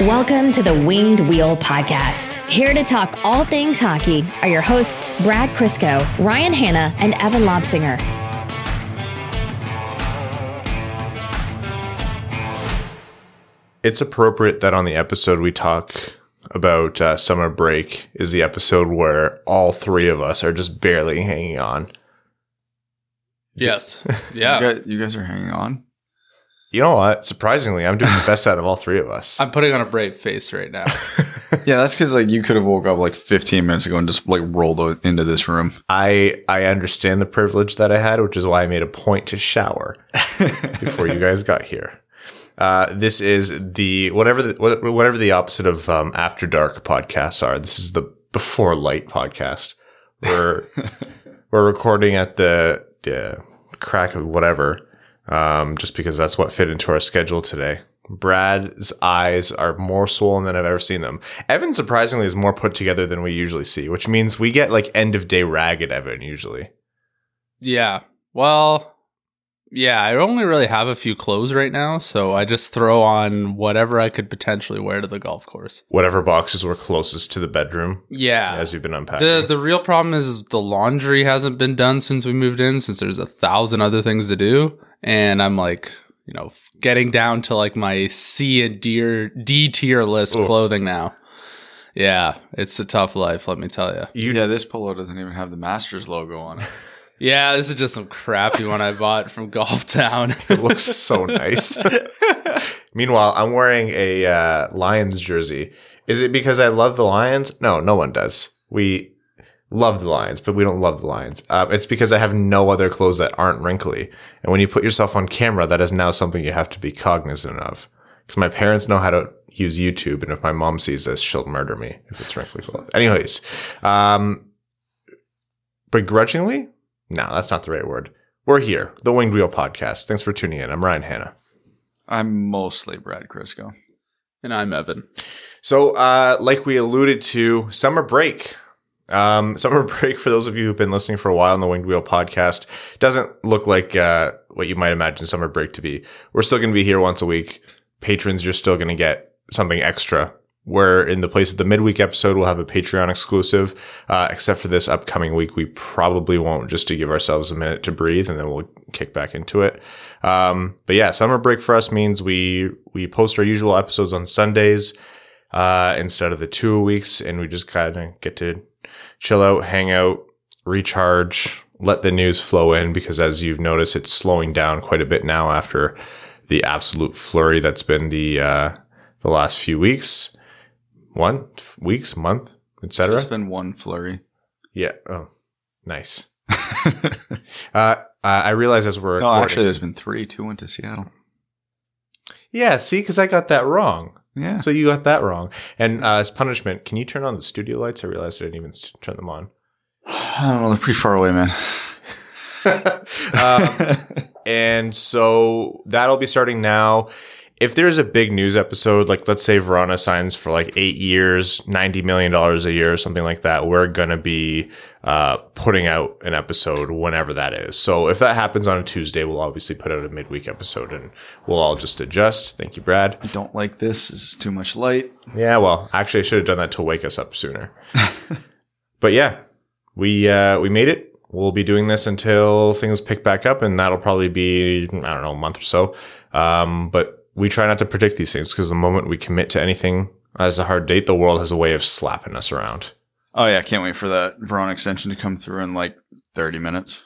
Welcome to the Winged Wheel Podcast. Here to talk all things hockey are your hosts, Brad Crisco, Ryan Hanna, and Evan Lobsinger. It's appropriate that on the episode we talk about uh, summer break is the episode where all three of us are just barely hanging on. Yes. You Yeah. guys, you guys are hanging on. You know what? Surprisingly, I'm doing the best out of all three of us. I'm putting on a brave face right now. Yeah, that's because like you could have woke up like 15 minutes ago and just like rolled o- into this room. I I understand the privilege that I had, which is why I made a point to shower before you guys got here. Uh, this is the whatever the whatever the opposite of um, after dark podcasts are. This is the before light podcast. We're we're recording at the, the crack of whatever, um, just because that's what fit into our schedule today. Brad's eyes are more swollen than I've ever seen them. Evan surprisingly is more put together than we usually see, which means we get like end of day ragged Evan usually. yeah. Well, yeah, I only really have a few clothes right now, so I just throw on whatever I could potentially wear to the golf course. Whatever boxes were closest to the bedroom Yeah. as you've been unpacking. The the real problem is, is the laundry hasn't been done since we moved in since there's a thousand other things to do and I'm like, you know, getting down to like my C and D D tier list Ugh. clothing now. Yeah, it's a tough life, let me tell you. you, yeah, this polo doesn't even have the Masters logo on it. Yeah, this is just some crappy one I bought from Golf Town. it looks so nice. Meanwhile, I'm wearing a uh, Lions jersey. Is it because I love the Lions? No, no one does. We love the Lions, but we don't love the Lions. Um, it's because I have no other clothes that aren't wrinkly. And when you put yourself on camera, that is now something you have to be cognizant of. Because my parents know how to use YouTube, and if my mom sees this, she'll murder me if it's wrinkly clothes. Anyways, um, begrudgingly? No, that's not the right word. We're here, the Winged Wheel Podcast. Thanks for tuning in. I'm Ryan Hanna. I'm mostly Brad Crisco. and I'm Evan. So, uh, like we alluded to, summer break. Um, summer break, for those of you who've been listening for a while on the Winged Wheel podcast, doesn't look like uh, what you might imagine summer break to be. We're still going to be here once a week. Patrons, you're still going to get something extra. Where in the place of the midweek episode, we'll have a Patreon exclusive. Uh, except for this upcoming week, we probably won't, just to give ourselves a minute to breathe, and then we'll kick back into it. Um, but yeah, summer break for us means we we post our usual episodes on Sundays uh, instead of the two weeks, and we just kind of get to chill out, hang out, recharge, let the news flow in because as you've noticed, it's slowing down quite a bit now after the absolute flurry that's been the uh, the last few weeks, one f- weeks, month, etc. It's been one flurry. Yeah. Oh, nice. uh, I realize as we're No, recording- actually, there's been three. Two went to Seattle. yeah. See, because I got that wrong. Yeah. So you got that wrong. And uh, as punishment, can you turn on the studio lights? I realized I didn't even turn them on. I don't know. They're pretty far away, man. um, and so that'll be starting now. If there's a big news episode, like let's say Verona signs for like eight years, $90 million a year, or something like that, we're going to be uh, putting out an episode whenever that is. So if that happens on a Tuesday, we'll obviously put out a midweek episode and we'll all just adjust. Thank you, Brad. I don't like this. This is too much light. Yeah, well, actually, I should have done that to wake us up sooner. but yeah, we uh, we made it. We'll be doing this until things pick back up, and that'll probably be I don't know a month or so. Um, but we try not to predict these things because the moment we commit to anything as a hard date, the world has a way of slapping us around. Oh yeah, can't wait for that Verona extension to come through in like 30 minutes.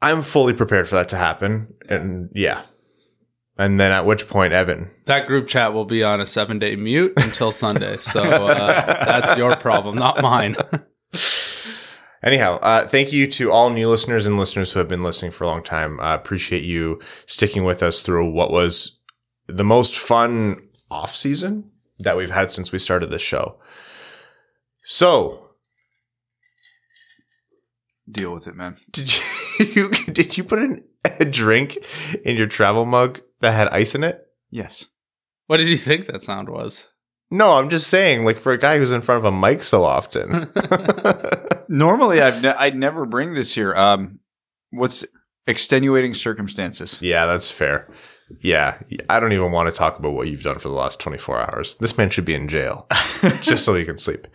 I'm fully prepared for that to happen, and yeah. And then at which point, Evan, That group chat will be on a seven day mute until Sunday. So uh, that's your problem, not mine. Anyhow, uh, thank you to all new listeners and listeners who have been listening for a long time. I appreciate you sticking with us through what was the most fun off season that we've had since we started this show. So, Deal with it, man. did you did you put an, a drink in your travel mug that had ice in it? Yes. what did you think that sound was? No, I'm just saying, like for a guy who's in front of a mic so often. Normally, I've ne- I'd never bring this here. Um, what's extenuating circumstances? yeah, that's fair. Yeah, I don't even want to talk about what you've done for the last 24 hours. This man should be in jail just so he can sleep.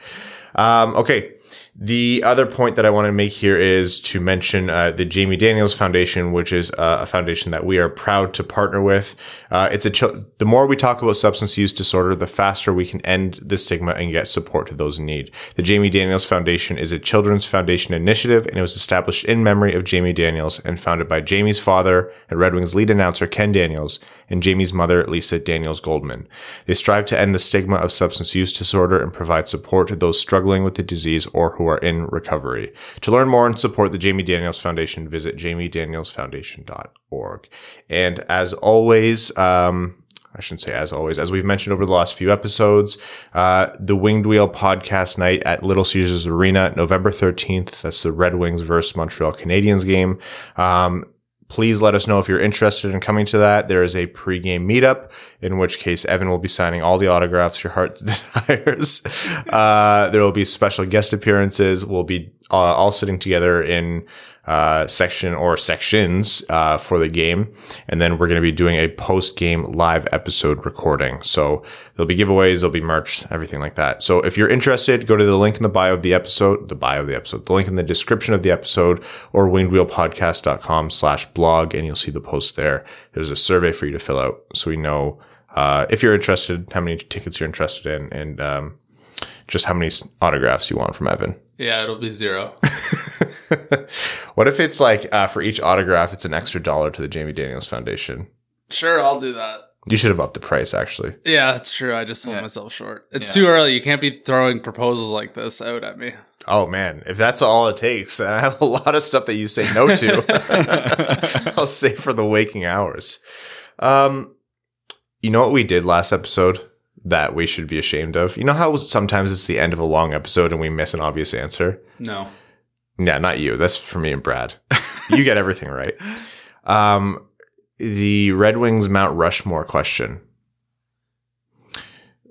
Um, okay. The other point that I want to make here is to mention uh, the Jamie Daniels Foundation, which is uh, a foundation that we are proud to partner with. Uh, it's a ch- the more we talk about substance use disorder, the faster we can end the stigma and get support to those in need. The Jamie Daniels Foundation is a children's foundation initiative, and it was established in memory of Jamie Daniels and founded by Jamie's father and Red Wings lead announcer Ken Daniels and Jamie's mother Lisa Daniels Goldman. They strive to end the stigma of substance use disorder and provide support to those struggling with the disease or who are in recovery. To learn more and support the Jamie Daniels Foundation, visit jamiedanielsfoundation.org. And as always, um, I shouldn't say as always, as we've mentioned over the last few episodes, uh, the Winged Wheel podcast night at Little Caesars Arena, November 13th. That's the Red Wings versus Montreal Canadiens game. Um, please let us know if you're interested in coming to that. There is a pregame meetup, in which case Evan will be signing all the autographs your heart desires. Uh, there will be special guest appearances. We'll be uh, all sitting together in uh, section or sections uh, for the game, and then we're going to be doing a post-game live episode recording. So there'll be giveaways, there'll be merch, everything like that. So if you're interested, go to the link in the bio of the episode, the bio of the episode, the link in the description of the episode, or wingedwheelpodcast.com slash blog, and you'll see the post there. There's a survey for you to fill out, so we know uh, if you're interested, how many tickets you're interested in, and um, just how many autographs you want from Evan. Yeah, it'll be zero. what if it's like uh, for each autograph, it's an extra dollar to the Jamie Daniels Foundation? Sure, I'll do that. You should have upped the price, actually. Yeah, that's true. I just sold Yeah. myself short. It's Yeah. too early. You can't be throwing proposals like this out at me. Oh man, if that's all it takes, and I have a lot of stuff that you say no to. I'll save for the waking hours. Um, you know what we did last episode that we should be ashamed of? You know how sometimes it's the end of a long episode and we miss an obvious answer? No. Yeah, not you. That's for me and Brad. you get everything right. Um, the Red Wings Mount Rushmore question.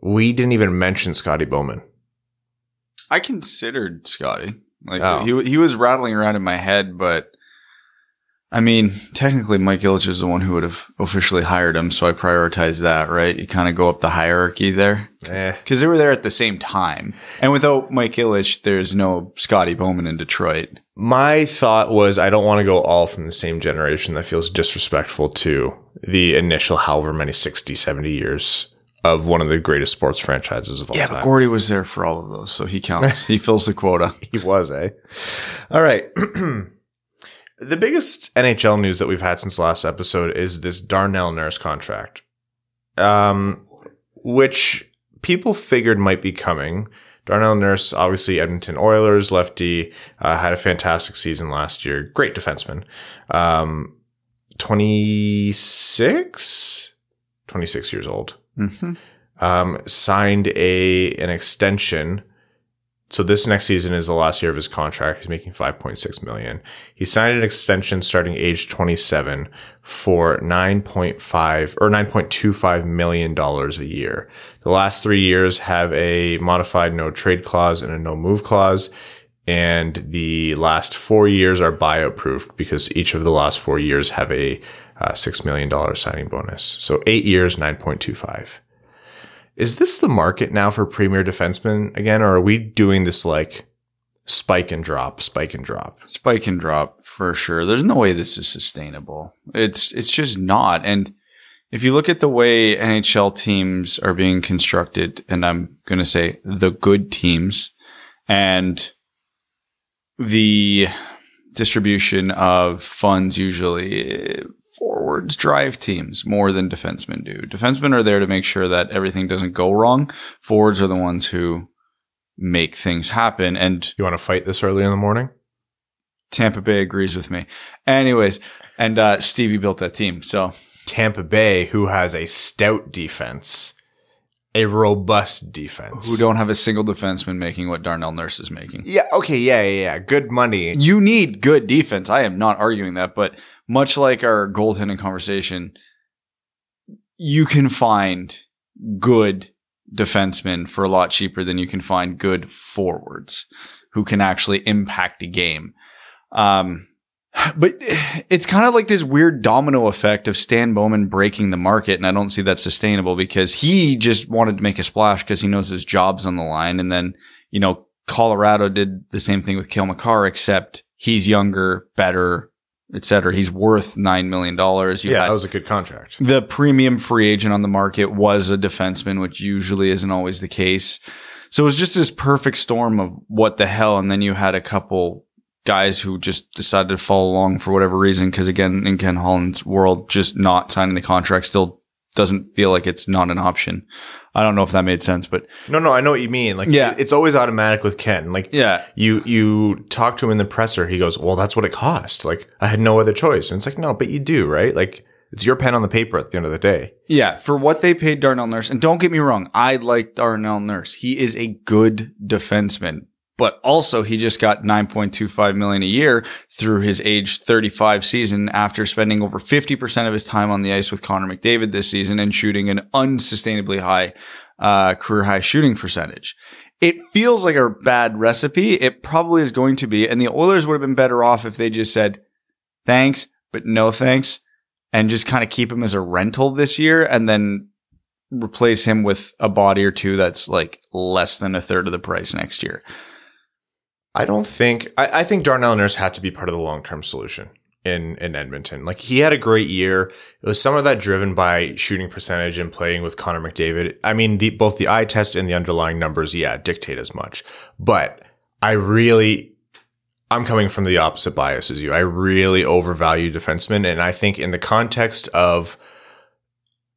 We didn't even mention Scotty Bowman. I considered Scotty. Like Oh. he he was rattling around in my head, but I mean, technically, Mike Ilitch is the one who would have officially hired him, so I prioritize that. Right? You kind of go up the hierarchy there Eh, because they were there at the same time, and without Mike Ilitch, there's no Scotty Bowman in Detroit. My thought was I don't want to go all from the same generation. That feels disrespectful to the initial however many 60, 70 years of one of the greatest sports franchises of all Yeah, time. but Gordy was there for all of those, so he counts. he fills the quota. He was, eh? All right. the biggest NHL news that we've had since last episode is this Darnell Nurse contract, um, which people figured might be coming. Darnell Nurse, obviously Edmonton Oilers lefty, uh, had a fantastic season last year. Great defenseman. Um, 26? 26 years old Mm-hmm. um, signed a an extension. So this next season is the last year of his contract. He's making 5.6 million. He signed an extension starting age 27 for 9.5 or 9.25 million dollars a year. The last three years have a modified no trade clause and a no move clause. And the last four years are buyout proof because each of the last four years have a uh, $6 million signing bonus. So eight years, 9.25. Is this the market now for premier defensemen again, or are we doing this like spike and drop, spike and drop? spike and drop for sure. There's no way this is sustainable. It's it's just not. And if you look at the way NHL teams are being constructed, and I'm going to say the good teams, and the distribution of funds usually forwards drive teams more than defensemen do. Defensemen are there to make sure that everything doesn't go wrong. Forwards are the ones who make things happen. And You want to fight this early in the morning? Tampa Bay agrees with me. Anyways, and uh, Stevie built that team. So Tampa Bay, who has a stout defense, a robust defense. who don't have a single defenseman making what Darnell Nurse is making. Yeah, okay, yeah, yeah, yeah. Good money. You need good defense. I am not arguing that, but much like our goaltending conversation, you can find good defensemen for a lot cheaper than you can find good forwards who can actually impact a game. Um, But it's kind of like this weird domino effect of Stan Bowman breaking the market. And I don't see that sustainable because he just wanted to make a splash because he knows his job's on the line. And then, you know, Colorado did the same thing with Cale Makar, except he's younger, better, et cetera. He's worth $9 million. You yeah, that was a good contract. the premium free agent on the market was a defenseman, which usually isn't always the case. So it was just this perfect storm of what the hell. And then you had a couple guys who just decided to follow along for whatever reason. Cause again, in Ken Holland's world, just not signing the contract still doesn't feel like it's not an option. I don't know if that made sense, but No, no, I know what you mean. Like, Yeah. it's always automatic with Ken. Like, yeah, you you talk to him in the presser. He goes, "Well, that's what it cost. Like, I had no other choice." And it's like, no, but you do, right? Like, it's your pen on the paper at the end of the day. Yeah, for what they paid Darnell Nurse, and don't get me wrong, I like Darnell Nurse. He is a good defenseman, but also he just got 9.25 million a year through his age 35 season after spending over 50% of his time on the ice with Connor McDavid this season and shooting an unsustainably high, uh, career high shooting percentage. It feels like a bad recipe. It probably is going to be. And the Oilers would have been better off if they just said, thanks, but no thanks and just kind of keep him as a rental this year and then replace him with a body or two that's like less than a third of the price next year. I don't think I, I think Darnell Nurse had to be part of the long term solution in in Edmonton. Like he had a great year. It was some of that driven by shooting percentage and playing with Connor McDavid. I mean, the, both the eye test and the underlying numbers, yeah, dictate as much. But I really, I'm coming from the opposite bias as you. I really overvalue defensemen, and I think in the context of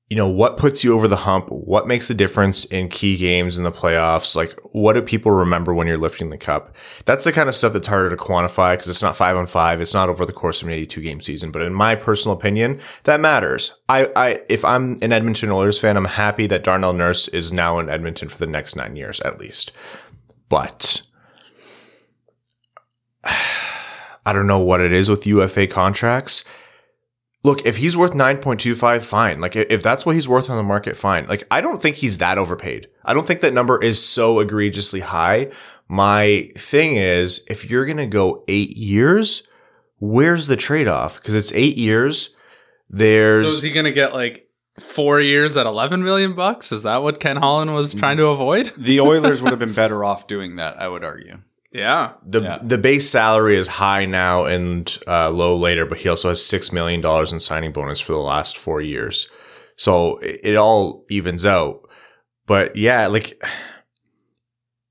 you know, what puts you over the hump? What makes the difference in key games in the playoffs? Like, what do people remember when you're lifting the cup? That's the kind of stuff that's harder to quantify because it's not five on five. It's not over the course of an 82 game season. But in my personal opinion, that matters. I, I, if I'm an Edmonton Oilers fan, I'm happy that Darnell Nurse is now in Edmonton for the next nine years at least. But I don't know what it is with UFA contracts look, if he's worth 9.25, fine. Like, if that's what he's worth on the market, fine. Like, I don't think he's that overpaid. I don't think that number is so egregiously high. My thing is, if you're going to go eight years, where's the trade off? Because it's eight years. There's. So is he going to get like four years at 11 million bucks? Is that what Ken Holland was trying to avoid? The Oilers would have been better off doing that, I would argue. Yeah. the Yeah. the base salary is high now and uh, low later, but he also has six million dollars in signing bonus for the last four years, so it, it all evens out. But yeah, like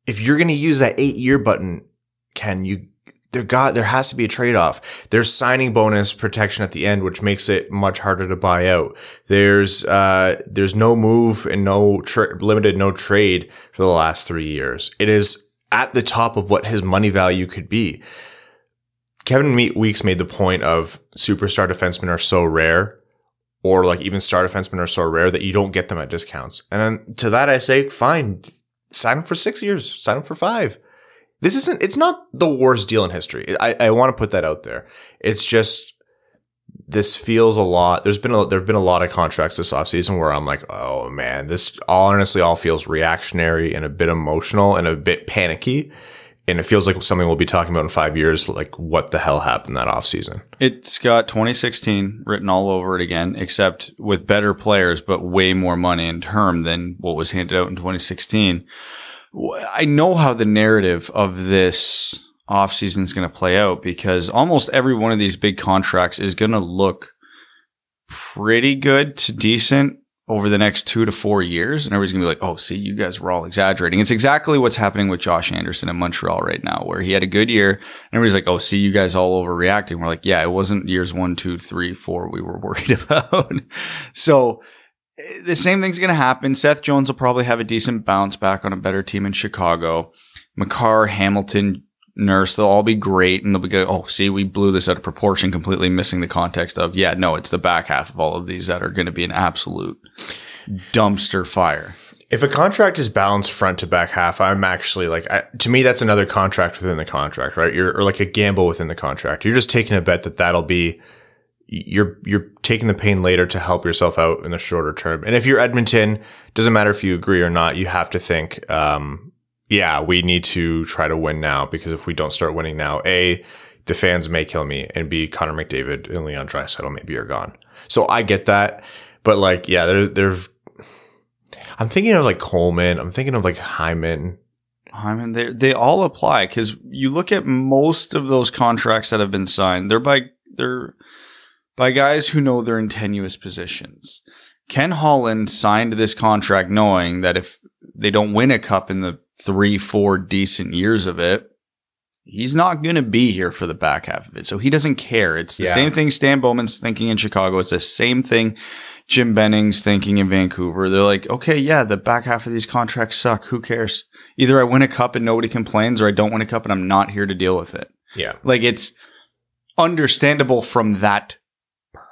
if you're gonna use that eight year button, Ken, you there got there has to be a trade off. There's signing bonus protection at the end, which makes it much harder to buy out. There's uh there's no move and no tra- limited no trade for the last three years. It is at the top of what his money value could be. Kevin Weeks made the point of superstar defensemen are so rare, or like even star defensemen are so rare that you don't get them at discounts. And to that I say, fine, sign him for six years, sign him for five. This isn't, it's not the worst deal in history. I, I want to put that out there. It's just, this feels a lot. There's been a, there have been a lot of contracts this offseason where I'm like, oh man, this all honestly all feels reactionary and a bit emotional and a bit panicky. And it feels like something we'll be talking about in five years. Like, what the hell happened that offseason? It's got 2016 written all over it again, except with better players, but way more money in term than what was handed out in 2016. I know how the narrative of this offseason is going to play out because almost every one of these big contracts is going to look pretty good to decent over the next two to four years. And everybody's going to be like, oh, see, you guys were all exaggerating. It's exactly what's happening with Josh Anderson in Montreal right now, where he had a good year. And everybody's like, oh, see, you guys all overreacting. We're like, yeah, it wasn't years one, two, three, four we were worried about. so eh, the same thing's going to happen. Seth Jones will probably have a decent bounce back on a better team in Chicago. Makar, Hamilton, Nurse, they'll all be great. And they'll be go, oh, see, we blew this out of proportion, completely missing the context of, yeah, no, it's the back half of all of these that are going to be an absolute dumpster fire. If a contract is balanced front to back half, I'm actually like, I, to me, that's another contract within the contract, right? You're or like a gamble within the contract. You're just taking a bet that that'll be, you're, you're taking the pain later to help yourself out in the shorter term. And if you're Edmonton, doesn't matter if you agree or not, you have to think, um, yeah, we need to try to win now because if we don't start winning now, A, the fans may kill me, and B, Connor McDavid and Leon Draisaitl maybe are gone. So I get that, but like, yeah, there, there's. I'm thinking of like Coleman. I'm thinking of like Hyman. Hyman, they they all apply because you look at most of those contracts that have been signed. They're by they're by guys who know they're in tenuous positions. Ken Holland signed this contract knowing that if they don't win a cup in the three, four decent years of it, he's not going to be here for the back half of it. So he doesn't care. It's the Yeah. same thing Stan Bowman's thinking in Chicago. It's the same thing Jim Benning's thinking in Vancouver. They're like, okay, yeah, the back half of these contracts suck. Who cares? Either I win a cup and nobody complains or I don't win a cup and I'm not here to deal with it. Yeah. Like it's understandable from that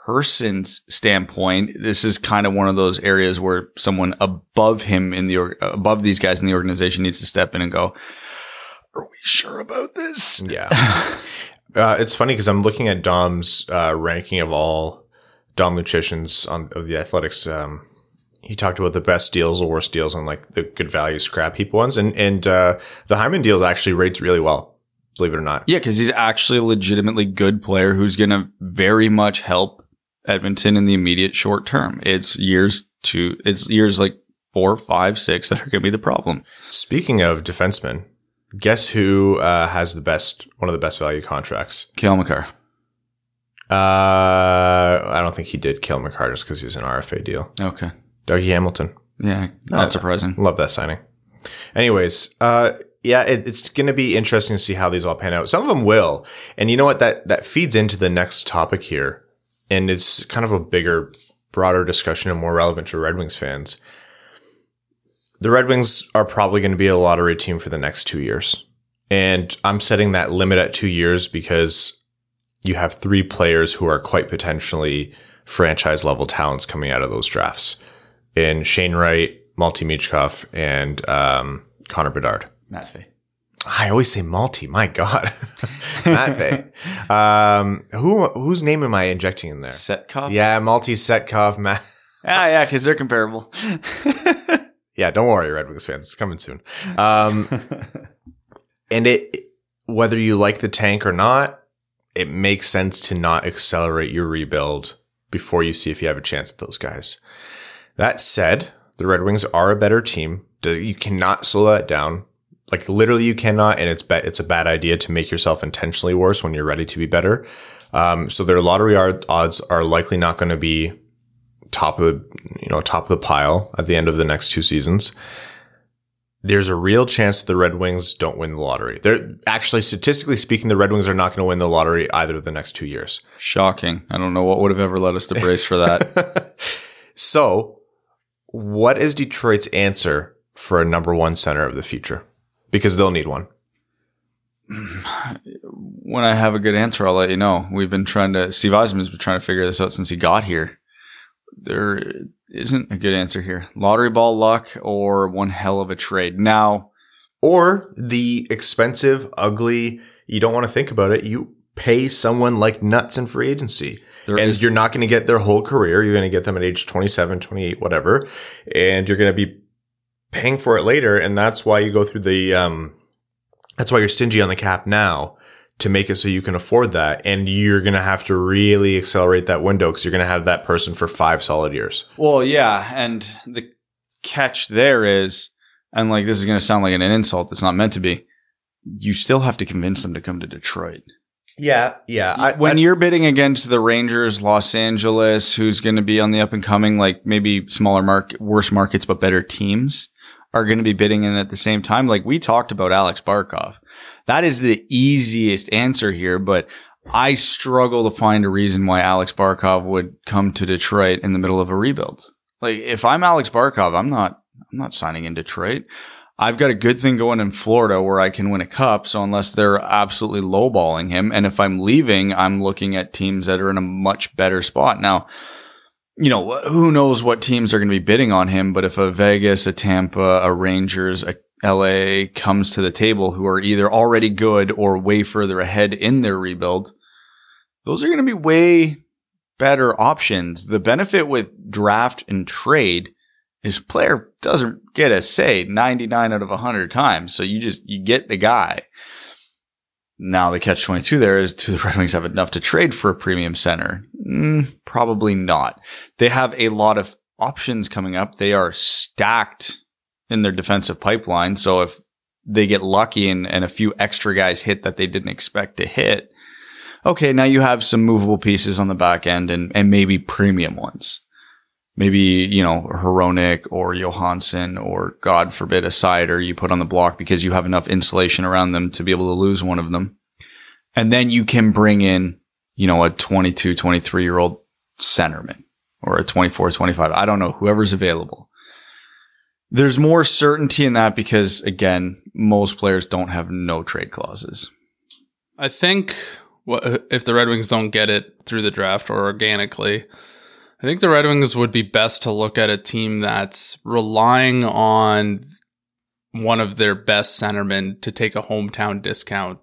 person's standpoint. This is kind of one of those areas where someone above him in the, above these guys in the organization needs to step in and go, are we sure about this? Yeah. uh, it's funny because I'm looking at Dom's uh, ranking of all Dom Luszczyszyn of the Athletics. Um, he talked about the best deals, the worst deals, and like the good value scrap heap ones. And and uh, the Hyman deals actually rates really well, believe it or not. Yeah, because he's actually a legitimately good player who's going to very much help Edmonton in the immediate short term. It's years to, it's years like four, five, six that are going to be the problem. Speaking of defensemen, guess who uh, has the best one of the best value contracts? Cale Makar. Uh, I don't think he did kill McCarr just because he's an RFA deal. Okay. Dougie Hamilton. Yeah, not surprising. Love that signing. Anyways, uh, yeah, it, it's going to be interesting to see how these all pan out. Some of them will, and you know what? That that feeds into the next topic here, and it's kind of a bigger, broader discussion and more relevant to Red Wings fans. The Red Wings are probably going to be a lottery team for the next two years, and I'm setting that limit at two years because you have three players who are quite potentially franchise level talents coming out of those drafts in Shane Wright, Malte Michkov, and um, Connor Bedard. I always say Malte. My God, Matvei. Um, who whose name am I injecting in there? Setkov? Yeah, Malte Setkov. Matt. Ah, yeah, because they're comparable. Yeah, don't worry, Red Wings fans. It's coming soon. Um, and it, whether you like the tank or not, it makes sense to not accelerate your rebuild before you see if you have a chance at those guys. That said, the Red Wings are a better team. You cannot slow that down. Like literally, you cannot, and it's ba- it's a bad idea to make yourself intentionally worse when you're ready to be better. Um, so their lottery odds are likely not going to be top of the you know top of the pile at the end of the next two seasons. There's a real chance that the Red Wings don't win the lottery. They're actually statistically speaking, the Red Wings are not going to win the lottery either of the next two years. Shocking. I don't know what would have ever led us to brace for that. So, what is Detroit's answer for a number one center of the future? Because they'll need one. when I have a good answer, I'll let you know. We've been trying to, Steve Yzerman's been trying to figure this out since he got here. There isn't a good answer here. Lottery ball luck or one hell of a trade. Now, Or the expensive, ugly, you don't want to think about it. You pay someone like nuts in free agency. There and is- you're not going to get their whole career. You're going to get them at age 27, 28, whatever. And you're going to be paying for it later. And that's why you go through the, um, that's why you're stingy on the cap now to make it so you can afford that. And you're going to have to really accelerate that window because you're going to have that person for five solid years. well, yeah. And the catch there is, and like, this is going to sound like an insult. It's not meant to be. You still have to convince them to come to Detroit. Yeah. Yeah. I, when I- you're bidding against the Rangers, Los Angeles, who's going to be on the up and coming, like maybe smaller market, worse markets, but better teams are going to be bidding in at the same time. Like we talked about Alex Barkov. That is the easiest answer here, but I struggle to find a reason why Alex Barkov would come to Detroit in the middle of a rebuild. Like if I'm Alex Barkov, I'm not, I'm not signing in Detroit. I've got a good thing going in Florida where I can win a cup. So unless they're absolutely lowballing him, and if I'm leaving, I'm looking at teams that are in a much better spot. Now, you know, who knows what teams are going to be bidding on him, but if a Vegas, a Tampa, a Rangers, a LA comes to the table who are either already good or way further ahead in their rebuild, those are going to be way better options. The benefit with draft and trade is player doesn't get a say 99 out of 100 times. So you just, you get the guy. Now the catch 22 there is do the Red Wings have enough to trade for a premium center? Mm, probably not. They have a lot of options coming up. They are stacked in their defensive pipeline. So if they get lucky and, and a few extra guys hit that they didn't expect to hit, okay, now you have some movable pieces on the back end and, and maybe premium ones. Maybe, you know, Hronek or Johansson or God forbid a Seider you put on the block because you have enough insulation around them to be able to lose one of them. And then you can bring in, you know, a 22, 23 year old centerman or a 24, 25. I don't know, whoever's available. There's more certainty in that because again, most players don't have no trade clauses. I think what, if the Red Wings don't get it through the draft or organically, I think the Red Wings would be best to look at a team that's relying on one of their best centermen to take a hometown discount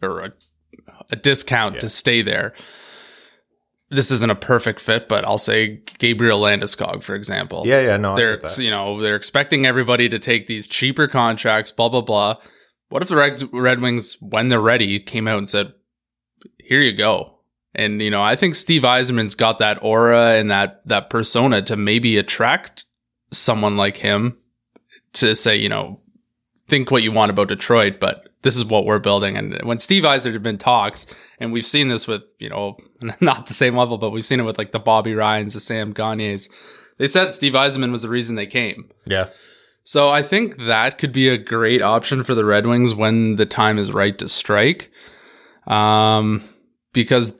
or a, a discount Yeah. to stay there. This isn't a perfect fit, but I'll say Gabriel Landeskog, for example. Yeah, yeah, no, I they're you know they're expecting everybody to take these cheaper contracts, blah blah blah. What if the Red, Red Wings, when they're ready, came out and said, "Here you go," and you know I think Steve Yzerman's got that aura and that that persona to maybe attract someone like him to say, you know, think what you want about Detroit, but this is what we're building. And when Steve Yzerman talks, and we've seen this with, you know, not the same level, but we've seen it with like the Bobby Ryans, the Sam Gagnes. They said Steve Yzerman was the reason they came. yeah. So I think that could be a great option for the Red Wings when the time is right to strike. Um, because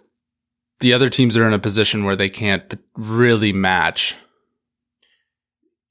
the other teams are in a position where they can't really match.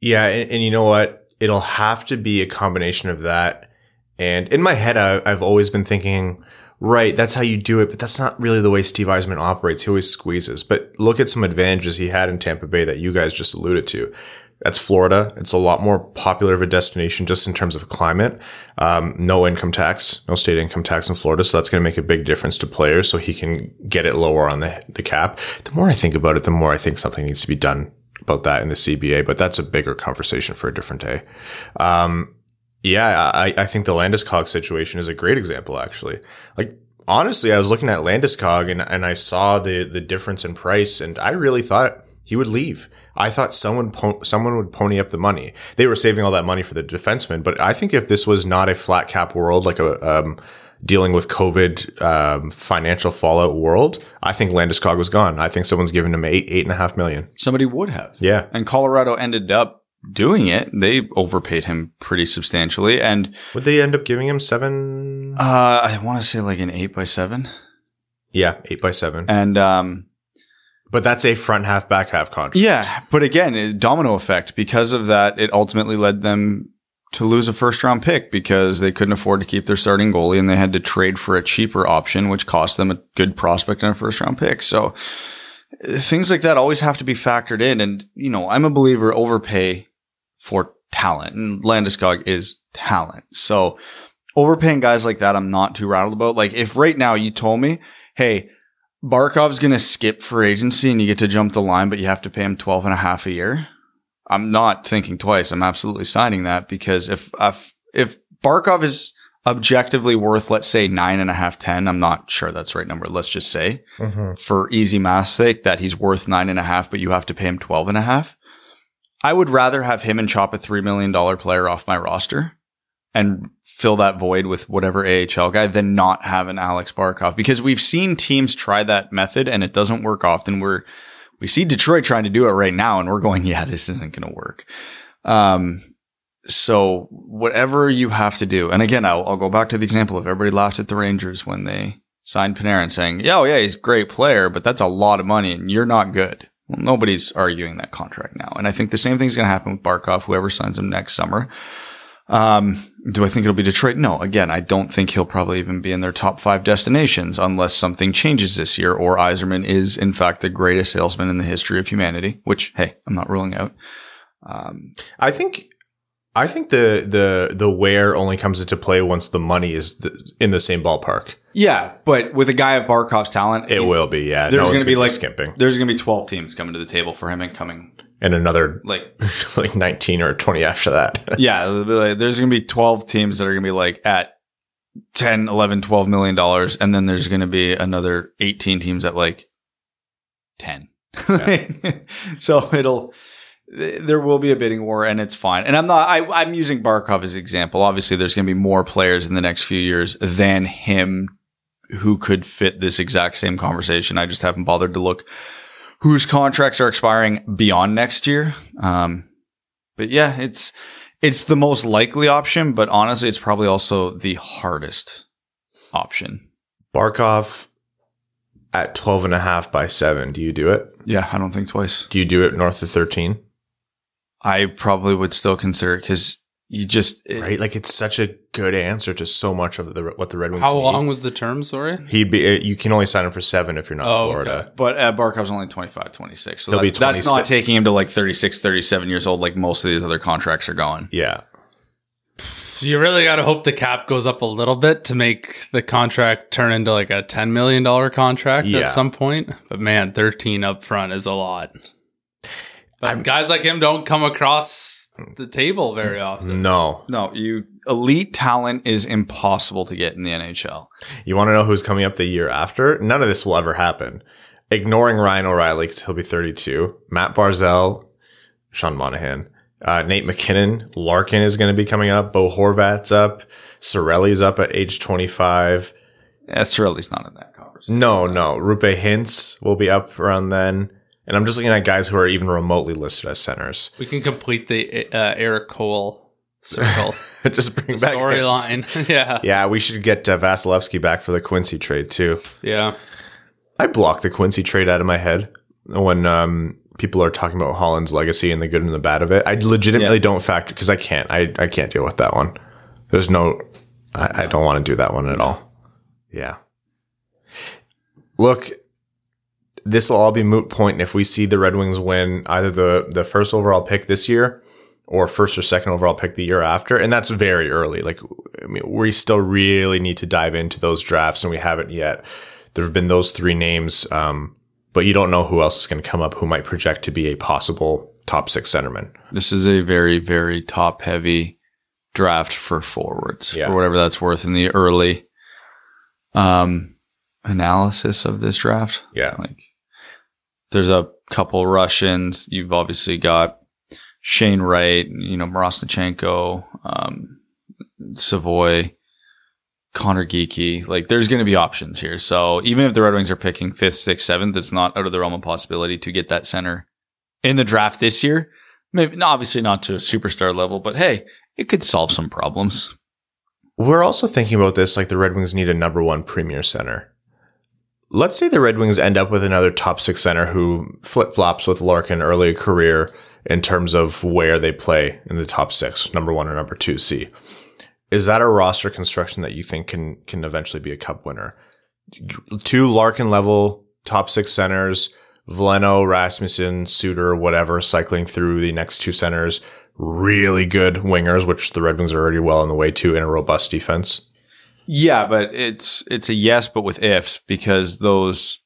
Yeah, and, and you know what? It'll have to be a combination of that. And in my head, I, I've always been thinking, right, that's how you do it, but that's not really the way Steve Yzerman operates. He always squeezes. But look at some advantages he had in Tampa Bay that you guys just alluded to. That's Florida. It's a lot more popular of a destination just in terms of climate. Um, no income tax, no state income tax in Florida. So that's going to make a big difference to players so he can get it lower on the, the cap. The more I think about it, the more I think something needs to be done about that in the CBA, but that's a bigger conversation for a different day. Um, yeah, I, I think the Landeskog situation is a great example, actually. Like, honestly, I was looking at Landeskog and, and I saw the, the difference in price and I really thought he would leave. I thought someone, po- someone would pony up the money. They were saving all that money for the defenseman, but I think if this was not a flat cap world, like a, um, dealing with COVID, um, financial fallout world, I think Landeskog was gone. I think someone's given him eight, eight and a half million. Somebody would have. Yeah. And Colorado ended up doing it. They overpaid him pretty substantially. And Would they end up giving him seven? uh, I want to say like an eight by seven. Yeah, eight by seven. And um, But that's a front half, back half contract. yeah, but again, it- domino effect. Because of that, it ultimately led them to lose a first round pick because they couldn't afford to keep their starting goalie and they had to trade for a cheaper option, which cost them a good prospect and a first round pick. So things like that always have to be factored in. And, you know, I'm a believer overpay for talent and Landeskog is talent. So overpaying guys like that, I'm not too rattled about. Like if right now you told me, Hey, Barkov's going to skip for agency and you get to jump the line, but you have to pay him 12 and a half a year. I'm not thinking twice. I'm absolutely signing that because if, if, if Barkov is objectively worth, let's say nine and a half, 10, I'm not sure that's the right number. Let's just say Mm-hmm. for easy math's sake that he's worth nine and a half, but you have to pay him 12 and a half. I would rather have him and chop a $3 million player off my roster and fill that void with whatever AHL guy than not have an Alex Barkov because we've seen teams try that method and it doesn't work often. We're, we see Detroit trying to do it right now and we're going, yeah, this isn't going to work. Um, so whatever you have to do, and again, I'll, I'll go back to the example of everybody laughed at the Rangers when they signed Panarin saying, yeah, oh yeah, he's a great player, but that's a lot of money and you're not good. Well, nobody's arguing that contract now. And I think the same thing's going to happen with Barkov, whoever signs him next summer. Um, do I think it'll be Detroit? No. Again, I don't think he'll probably even be in their top five destinations unless something changes this year or Yzerman is in fact the greatest salesman in the history of humanity, which, hey, I'm not ruling out. Um, I think, I think the the the where only comes into play once the money is the, in the same ballpark. yeah, but with a guy of Barkov's talent, It will be, yeah. There's no going to be like skimping There's going to be 12 teams coming to the table for him and coming and another like like nineteen or twenty after that. yeah, like- there's going to be 12 teams that are going to be like at 10, 11, 12 million dollars. And then there's going to be another 18 teams at like 10. so it'll, there will be a bidding war and it's fine. And I'm not, I, I'm using Barkov as example. Obviously there's going to be more players in the next few years than him who could fit this exact same conversation. I just haven't bothered to look whose contracts are expiring beyond next year. Um, but yeah, it's, it's the most likely option, but honestly, it's probably also the hardest option. Barkov at 12 and a half by seven. Do you do it? Yeah, I don't think twice. Do you do it north of 13? I probably would still consider it because you just it, Right? Like it's such a good answer to so much of the what the Red Wings How need. long was the term? Sorry. He'd be. uh, You can only sign him for seven if you're not Oh, Florida. okay. But uh, Barkov's only 25, 26. So He'll be that's, that's not taking him to like 36, 37 years old like most of these other contracts are going. Yeah. You really got to hope the cap goes up a little bit to make the contract turn into like a $10 million contract Yeah. at some point. But man, 13 up front is a lot. But I'm- guys like him don't come across the table very often. No. No, you elite talent is impossible to get in the NHL. You want to know who's coming up the year after? None of this will ever happen. Ignoring Ryan O'Reilly because he'll be 32. Matt Barzal, Sean Monahan, uh, Nate MacKinnon, Larkin is going to be coming up. Bo Horvat's up. Cirelli's up at age 25. Yeah, Cirelli's not in that conversation. No, no. Roope Hintz will be up around then. And I'm just looking at guys who are even remotely listed as centers. We can complete the uh, Erik Cole circle just bring back Hintz. storyline. yeah. Yeah, we should get uh, Vasilevskiy back for the Quincey trade too. Yeah. I blocked the Quincey trade out of my head when um, people are talking about Holland's legacy and the good and the bad of it. I legitimately Yeah. don't factor because I can't. I, I can't deal with that one. There's no. I, I don't want to do that one at all. Yeah. Look, this will all be moot point if we see the Red Wings win either the the first overall pick this year or first or second overall pick the year after, and that's very early. Like, I mean, we still really need to dive into those drafts, and we haven't yet. There have been those three names, um, but you don't know who else is going to come up who might project to be a possible top six centerman. This is a very, very top heavy draft for forwards, Yeah. for whatever that's worth in the early um, analysis of this draft. Yeah, Like, there's a couple Russians. You've obviously got Shane Wright, you know, Miroshnichenko, um, Savoie, Conor Geekie. Like, there's going to be options here. So even if the Red Wings are picking fifth, sixth, seventh, it's not out of the realm of possibility to get that center in the draft this year. Maybe obviously not to a superstar level, but hey, it could solve some problems. We're also thinking about this like the Red Wings need a number one premier center. Let's say the Red Wings end up with another top six center who flip flops with Larkin early career in terms of where they play in the top six, number one or number two C. Is that a roster construction that you think can can eventually be a cup winner? Two Larkin level top six centers, Veleno, Rasmussen, Suter, whatever, cycling through the next two centers. Really good wingers, which the Red Wings are already well on the way to in a robust defense. Yeah, but it's it's a yes, but with ifs because those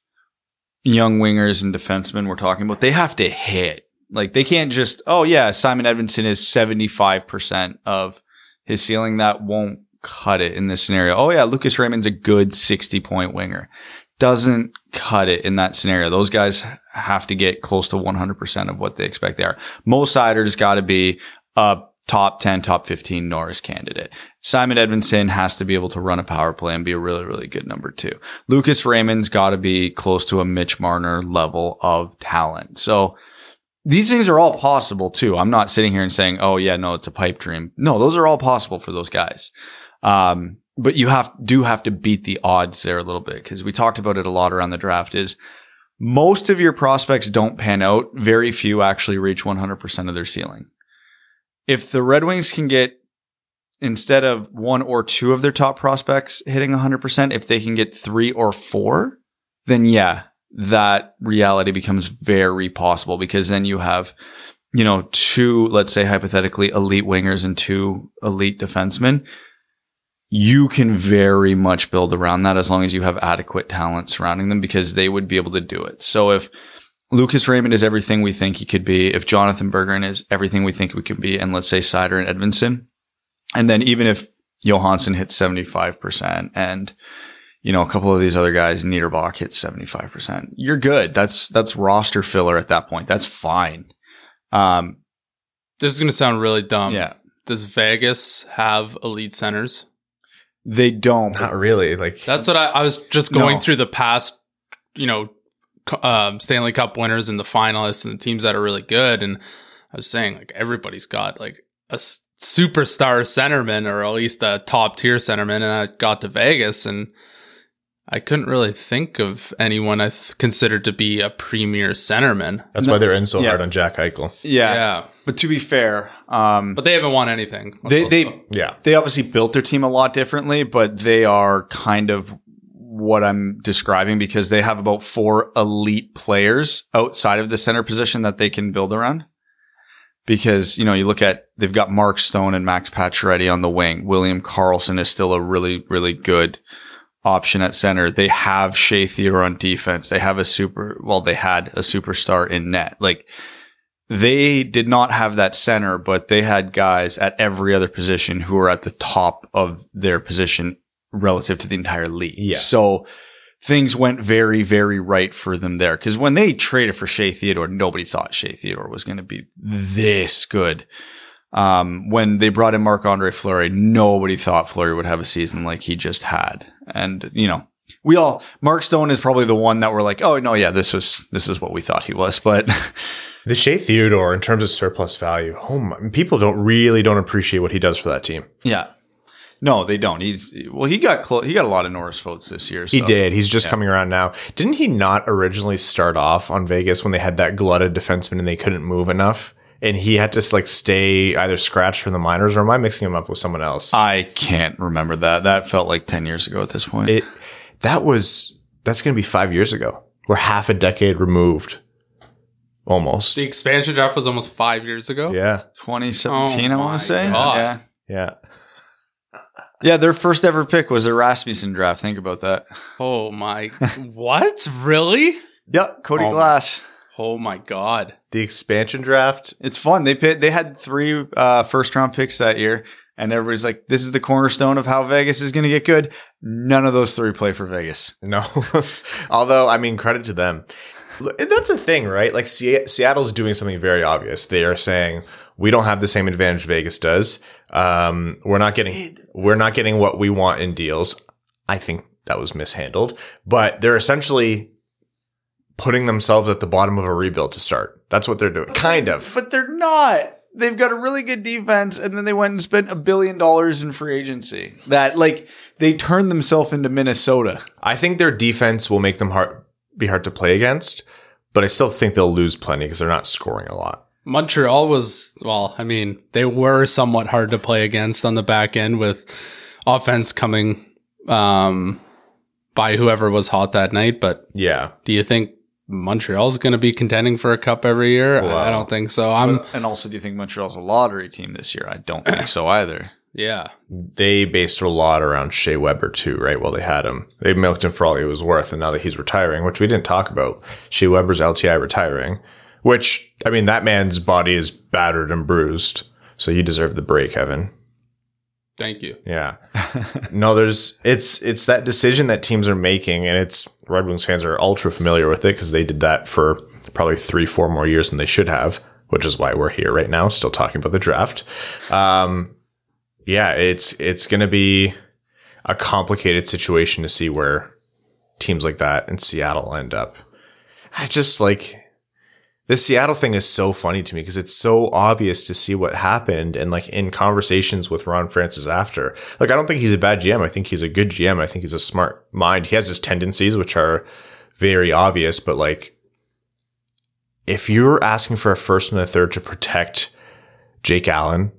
young wingers and defensemen we're talking about, they have to hit. Like they can't just, oh yeah, Simon Edvinsson is seventy five percent of his ceiling. That won't cut it in this scenario. Oh yeah, Lucas Raymond's a good sixty point winger. Doesn't cut it in that scenario. Those guys have to get close to one hundred percent of what they expect they are. Most Seider's got to be a top ten, top fifteen Norris candidate. Simon Edvinsson has to be able to run a power play and be a really, really good number two. Lucas Raymond's got to be close to a Mitch Marner level of talent. So these things are all possible too. I'm not sitting here and saying, oh yeah, no, it's a pipe dream. No, those are all possible for those guys. Um, but you have, do have to beat the odds there a little bit because we talked about it a lot around the draft is most of your prospects don't pan out. Very few actually reach 100% of their ceiling. If the Red Wings can get instead of one or two of their top prospects hitting 100%, if they can get three or four, then yeah, that reality becomes very possible because then you have, you know, two, let's say hypothetically elite wingers and two elite defensemen. You can very much build around that as long as you have adequate talent surrounding them because they would be able to do it. So if Lucas Raymond is everything we think he could be, if Jonatan Berggren is everything we think we could be, and let's say Seider and Edvinsson, and then even if Johansson hit 75% and, you know, a couple of these other guys, Niederbach hit 75%. You're good. That's, that's roster filler at that point. That's fine. Um, This is going to sound really dumb. yeah, Does Vegas have elite centers? they don't. Not really. Like That's what I, I was just going No. through the past, you know, um, Stanley Cup winners and the finalists and the teams that are really good. And I was saying, like, everybody's got like a s- superstar centerman or at least a top tier centerman. And I got to Vegas and I couldn't really think of anyone I th- considered to be a premier centerman. that's why they're in so Yeah. hard on Jack Eichel. yeah. Yeah. But to be fair, um, But they haven't won anything. they, they, stuff. Yeah. they obviously built their team a lot differently, but they are kind of what I'm describing because they have about four elite players outside of the center position that they can build around. Because, you know, you look at, they've got Mark Stone and Max Pacioretty on the wing. William Karlsson is still a really, really good option at center. They have Shea Theodore on defense. They have a super, well, they had a superstar in net. Like, they did not have that center, but they had guys at every other position who were at the top of their position relative to the entire league. Yeah. So things went very, very right for them there. Cause when they traded for Shea Theodore, nobody thought Shea Theodore was going to be this good. Um, when they brought in Marc Andre Fleury, nobody thought Fleury would have a season like he just had. And, you know, we all, Mark Stone is probably the one that we're like, oh, no, yeah, this was, this is what we thought he was. But The Shea Theodore, in terms of surplus value, oh my, people don't really don't appreciate what he does for that team. Yeah. No, they don't. He's well. He got clo- he got a lot of Norris votes this year. He did. He's just coming around now. Didn't he not originally start off on Vegas when they had that glutted defenseman and they couldn't move enough? And he had to like stay either scratched from the minors, or am I mixing him up with someone else? I can't remember that. That felt like ten years ago at this point. it that was that's going to be five years ago. We're half a decade removed, almost. The expansion draft was almost five years ago. Yeah, 2017, I Oh want to say. God. Yeah, yeah. Yeah. Their first ever pick was their Rasmussen draft. Think about that. Oh my. what? Really? Yep, Cody Oh my- Glass. Oh my God. The expansion draft. It's fun. They picked, they had three uh, first round picks that year, and everybody's like, "This is the cornerstone of how Vegas is going to get good." None of those three play for Vegas. No, although I mean credit to them. That's a thing, right? Like Se- Seattle's doing something very obvious. They are saying we don't have the same advantage Vegas does. Um, we're not getting we're not getting what we want in deals. I think that was mishandled, but they're essentially putting themselves at the bottom of a rebuild to start. That's what they're doing, kind of. But they're not. They've got a really good defense, and then they went and spent a billion dollars in free agency. That like they turned themselves into Minnesota. I think their defense will make them hard be hard to play against, but I still think they'll lose plenty because they're not scoring a lot. Montreal was, well, I mean, they were somewhat hard to play against on the back end with offense coming um, by whoever was hot that night. But Yeah, do you think Montreal's going to be contending for a cup every year? I- I don't think so. I'm, and also, do you think Montreal's a lottery team this year? I don't think so either. yeah. they based a lot around Shea Weber too, right? While they had him, they milked him for all he was worth, and now that he's retiring, which we didn't talk about, Shea Weber's LTI retiring, which I mean, that man's body is battered and bruised, so you deserve the break, Evan. Thank you. Yeah, no, there's it's it's that decision that teams are making, and it's Red Wings fans are ultra familiar with it because they did that for probably three, four more years than they should have, which is why we're here right now, still talking about the draft. Um, yeah, it's it's going to be a complicated situation to see where teams like that in Seattle end up. I just like this Seattle thing is so funny to me because it's so obvious to see what happened and like in conversations with Ron Francis after. Like I don't think he's a bad GM. I think he's a good GM. I think he's a smart mind. He has his tendencies which are very obvious, but like if you're asking for a first and a third to protect Jake Allen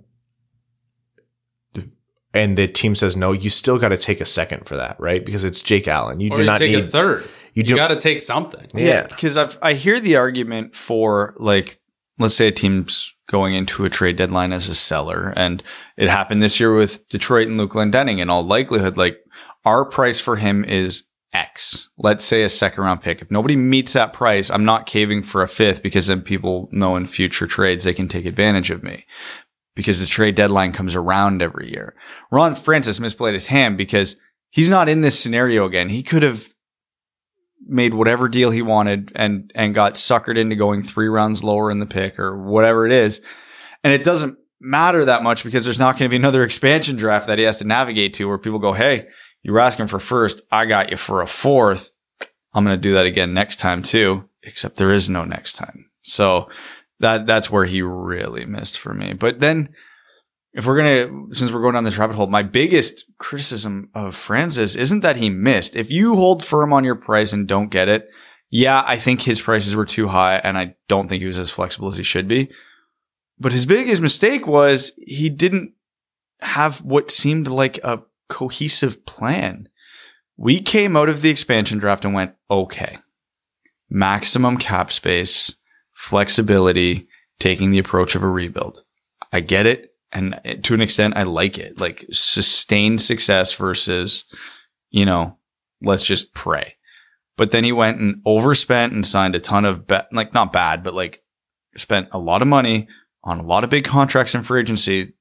and the team says no, you still got to take a second for that, right? Because it's Jake Allen. You Or do you not take need a third. You You, got to take something. Yeah. because I've I hear the argument for like let's say a team's going into a trade deadline as a seller, and it happened this year with Detroit and Luke Glendening. In all likelihood, like our price for him is X. Let's say a second round pick. If nobody meets that price, I'm not caving for a fifth because then people know in future trades they can take advantage of me. because the trade deadline comes around every year. Ron Francis misplayed his hand because he's not in this scenario again. He could have made whatever deal he wanted and and got suckered into going three rounds lower in the pick or whatever it is. And it doesn't matter that much because there's not going to be another expansion draft that he has to navigate to where people go, Hey, you were asking for first. I got you for a fourth. I'm going to do that again next time too, except there is no next time. So that, that's where he really missed for me. But then if we're going to, since we're going down this rabbit hole, my biggest criticism of Francis isn't that he missed. If you hold firm on your price and don't get it, yeah, I think his prices were too high and I don't think he was as flexible as he should be. But his biggest mistake was he didn't have what seemed like a cohesive plan. We came out of the expansion draft and went, okay, maximum cap space, flexibility, taking the approach of a rebuild. I get it. And to an extent, I like it. Like sustained success versus, you know, let's just pray. But then he went and overspent and signed a ton of, ba- like not bad, but like spent a lot of money on a lot of big contracts in free agency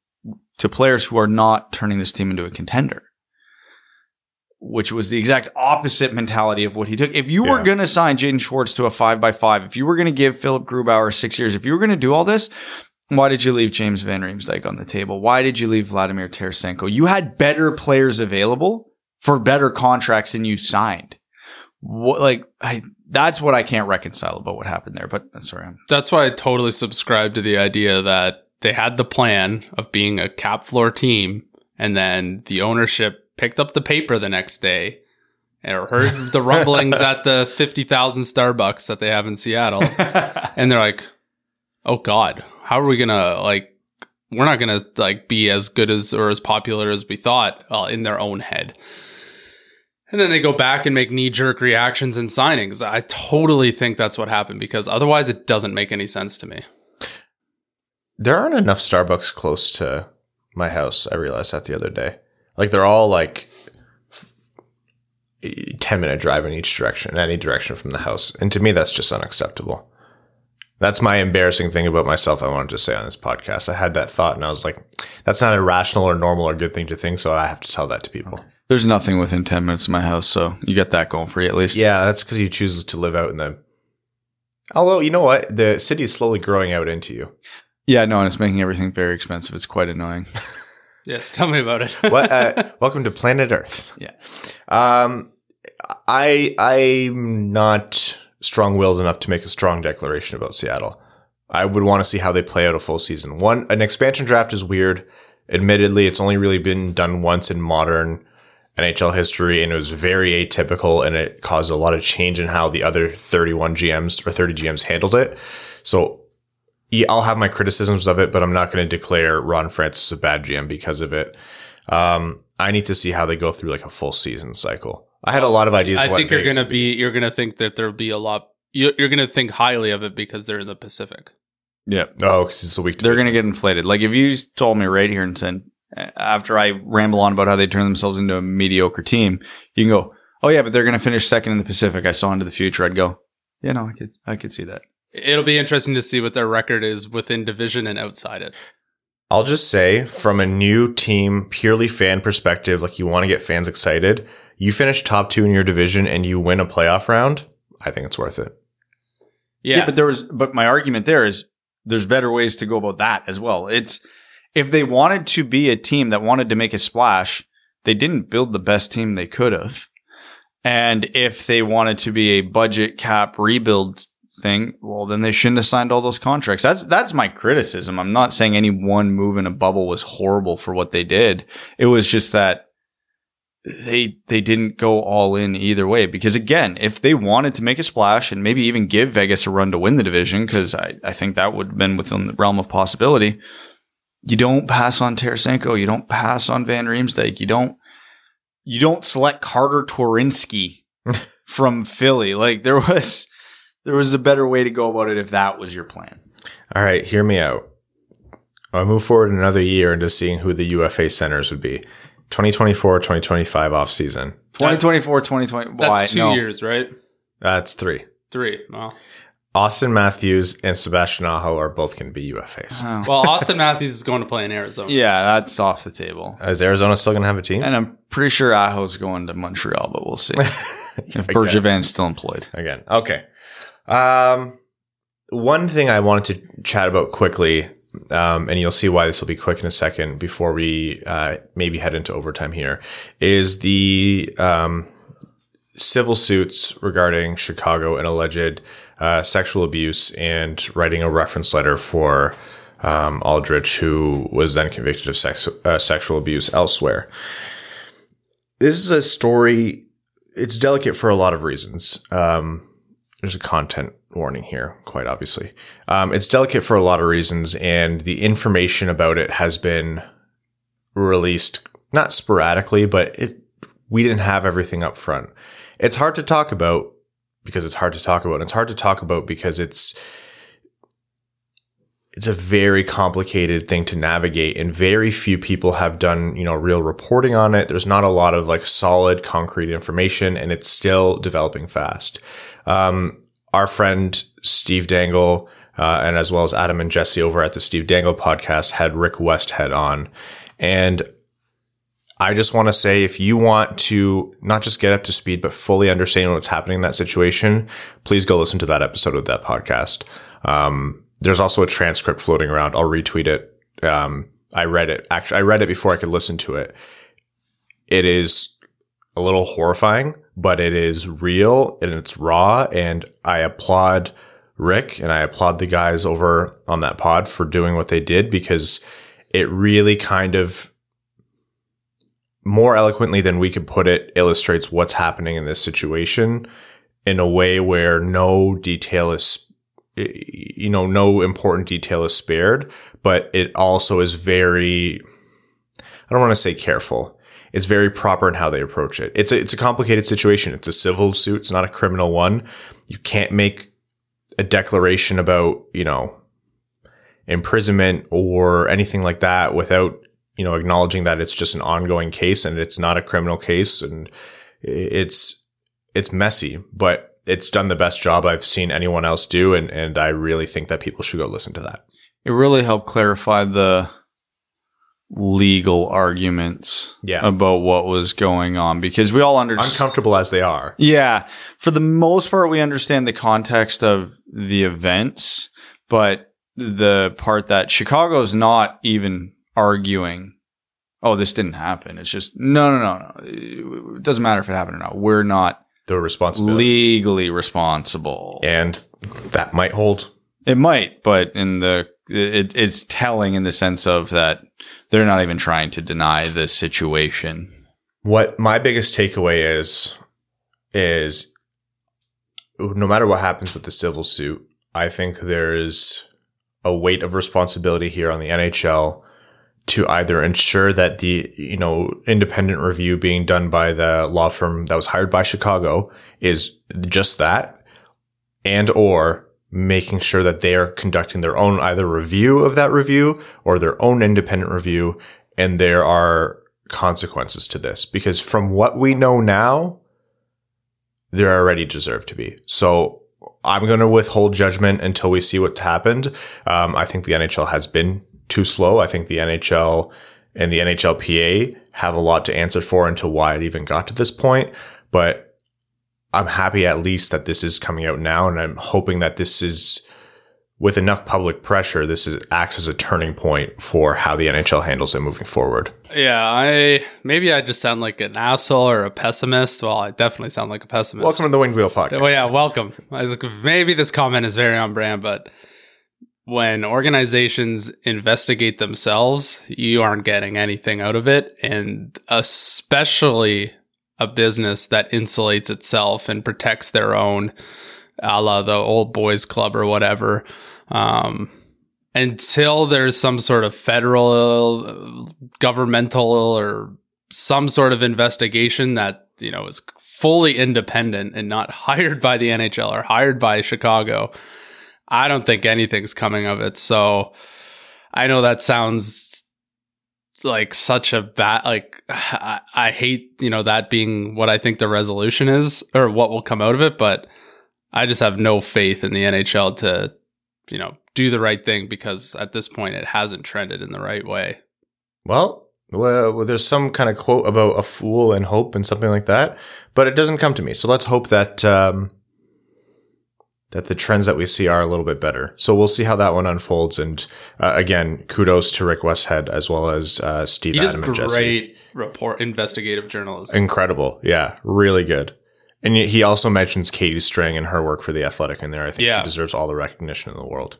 to players who are not turning this team into a contender. Which was the exact opposite mentality of what he took. If you were going to sign Jaden Schwartz to a five by five, if you were going to give Philipp Grubauer six years, if you were going to do all this, why did you leave James Van Riemsdyk on the table? Why did you leave Vladimir Tarasenko? You had better players available for better contracts than you signed. What, like, I, that's what I can't reconcile about what happened there. But uh, sorry, I'm That's why I totally subscribe to the idea that they had the plan of being a cap floor team, and then the ownership picked up the paper the next day or heard the rumblings at the 50,000 Starbucks that they have in Seattle. and they're like, oh God, how are we to, like, we're not to, like, be as good as or as popular as we thought uh, in their own head. And then they go back and make knee jerk reactions and signings. I totally think that's what happened because otherwise it doesn't make any sense to me. There aren't enough Starbucks close to my house. I realized that the other day. Like they're all like 10 minute drive in each direction, in any direction from the house. And to me, that's just unacceptable. That's my embarrassing thing about myself. I wanted to say on this podcast. I had that thought and I was like, that's not a rational or normal or good thing to think. So I have to tell that to people. There's nothing within 10 minutes of my house, so you get that going for you at least. Yeah, that's because you choose to live out in the. Although, you know what? The city is slowly growing out into you. Yeah, no, and it's making everything very expensive. It's quite annoying. Yes, tell me about it. what, uh, welcome to planet Earth. Yeah. Um, I I'm not strong-willed enough to make a strong declaration about Seattle. I would want to see how they play out a full season. One, an expansion draft is weird. Admittedly, it's only really been done once in modern NHL history, and it was very atypical, and it caused a lot of change in how the other 31 GMs or 30 GMs handled it. So yeah, I'll have my criticisms of it, but I'm not going to declare Ron Francis a bad GM because of it. Um, I need to see how they go through like a full season cycle. I had a lot of ideas. I what think you're gonna would be you're gonna think that there'll be a lot. You're, you're gonna think highly of it because they're in the Pacific. Yeah. Oh, because it's a week. They're going to get inflated. Like if you told me right here and said, after I ramble on about how they turn themselves into a mediocre team, you can go, oh yeah, but they're going to finish second in the Pacific. I saw into the future. I'd go, yeah, no, I could, I could see that. It'll be interesting to see what their record is within division and outside it. I'll just say, from a new team, purely fan perspective, like you want to get fans excited. You finish top two in your division and you win a playoff round. I think it's worth it. Yeah, but there was, but my argument there is there's better ways to go about that as well. It's if they wanted to be a team that wanted to make a splash, they didn't build the best team they could have. And if they wanted to be a budget cap rebuild thing, well, then they shouldn't have signed all those contracts. That's, that's my criticism. I'm not saying any one move in a bubble was horrible for what they did. It was just that they, they didn't go all in either way. Because again, if they wanted to make a splash and maybe even give Vegas a run to win the division, cause I, I think that would have been within the realm of possibility. You don't pass on Tarasenko. You don't pass on Van Riemsdyk. You don't, you don't select Carsen Twarynski from Philly. Like there was, there was a better way to go about it if that was your plan. All right, hear me out. I'll move forward another year into seeing who the UFA centers would be. 2024, 2025 off season. 2024, 2020. that's why? two no. years, right? That's three. Three. Well, Auston Matthews and Sebastian Aho are both going to be UFAs. Oh. Well, Auston Matthews is going to play in Arizona. yeah, that's off the table. Is Arizona still going to have a team? And I'm pretty sure Aho's going to Montreal, but we'll see if Again. Bergevin's still employed. Again. Okay. Um, one thing I wanted to chat about quickly, um, and you'll see why this will be quick in a second before we uh, maybe head into overtime here, is the um, civil suits regarding Chicago and alleged uh, sexual abuse and writing a reference letter for um, Aldrich, who was then convicted of sex, uh, sexual abuse elsewhere. This is a story. It's delicate for a lot of reasons. Um, there's a content warning here, quite obviously. Um, it's delicate for a lot of reasons, and the information about it has been released not sporadically, but it we didn't have everything up front. It's hard to talk about because it's hard to talk about. And it's hard to talk about because it's it's a very complicated thing to navigate and very few people have done, you know, real reporting on it. There's not a lot of like solid concrete information and it's still developing fast. Um, our friend Steve Dangle, uh, and as well as Adam and Jesse over at the Steve Dangle podcast had Rick Westhead on. And I just want to say if you want to not just get up to speed, but fully understand what's happening in that situation, please go listen to that episode of that podcast. Um, there's also a transcript floating around. I'll retweet it. Um, I read it. Actually, I read it before I could listen to it. It is a little horrifying, but it is real and it's raw. And I applaud Rick and I applaud the guys over on that pod for doing what they did because it really kind of more eloquently than we could put it illustrates what's happening in this situation in a way where no detail is you know no important detail is spared but it also is very i don't want to say careful it's very proper in how they approach it. It's a, it's a complicated situation. It's a civil suit. It's not a criminal one. You can't make a declaration about you know imprisonment or anything like that without you know acknowledging that it's just an ongoing case and it's not a criminal case. And it's it's messy but it's done the best job I've seen anyone else do. And and I really think that people should go listen to that. It really helped clarify the legal arguments Yeah. about what was going on because we all understand. Uncomfortable as they are. Yeah. For the most part, we understand the context of the events, but the part that Chicago's not even arguing, oh, this didn't happen. It's just, no, no, no, no. It doesn't matter if it happened or not. We're not The responsibility. legally responsible. and that might hold. It might, but in the, it, it's telling in the sense of that they're not even trying to deny the situation. What my biggest takeaway is is no matter what happens with the civil suit, I think there is a weight of responsibility here on the NHL to either ensure that the you know independent review being done by the law firm that was hired by Chicago is just that and or making sure that they are conducting their own either review of that review or their own independent review and there are consequences to this. Because from what we know now there already deserve to be. So i'm going to withhold judgment until we see what's happened. Um, i think the nhl has been too slow. I think the nhl and the nhlpa have a lot to answer for into why it even got to this point. But i'm happy at least that this is coming out now and i'm hoping that this is with enough public pressure, this is, acts as a turning point for how the NHL handles it moving forward. Yeah, I maybe I just sound like an asshole or a pessimist. Well, I definitely sound like a pessimist. Welcome to the Winged Wheel Podcast. Well, yeah, welcome. Maybe this comment is very on brand, but when organizations investigate themselves, you aren't getting anything out of it, and especially a business that insulates itself and protects their own, a la the old boys club or whatever. Um, until there's some sort of federal, governmental, or some sort of investigation that you know is fully independent and not hired by the NHL or hired by Chicago, I don't think anything's coming of it. So I know that sounds like such a bad like I, I hate you know that being what I think the resolution is or what will come out of it, but I just have no faith in the NHL to, you know, do the right thing because at this point it hasn't trended in the right way. Well, well, there's some kind of quote about a fool and hope and something like that, but it doesn't come to me. So let's hope that um, that the trends that we see are a little bit better. So we'll see how that one unfolds. And uh, again, kudos to Rick Westhead as well as uh, Steve He Adam and Jesse. great report investigative journalism. Incredible, yeah, really good. And he also mentions Katie Strang and her work for the Athletic in there. I think Yeah. she deserves all the recognition in the world.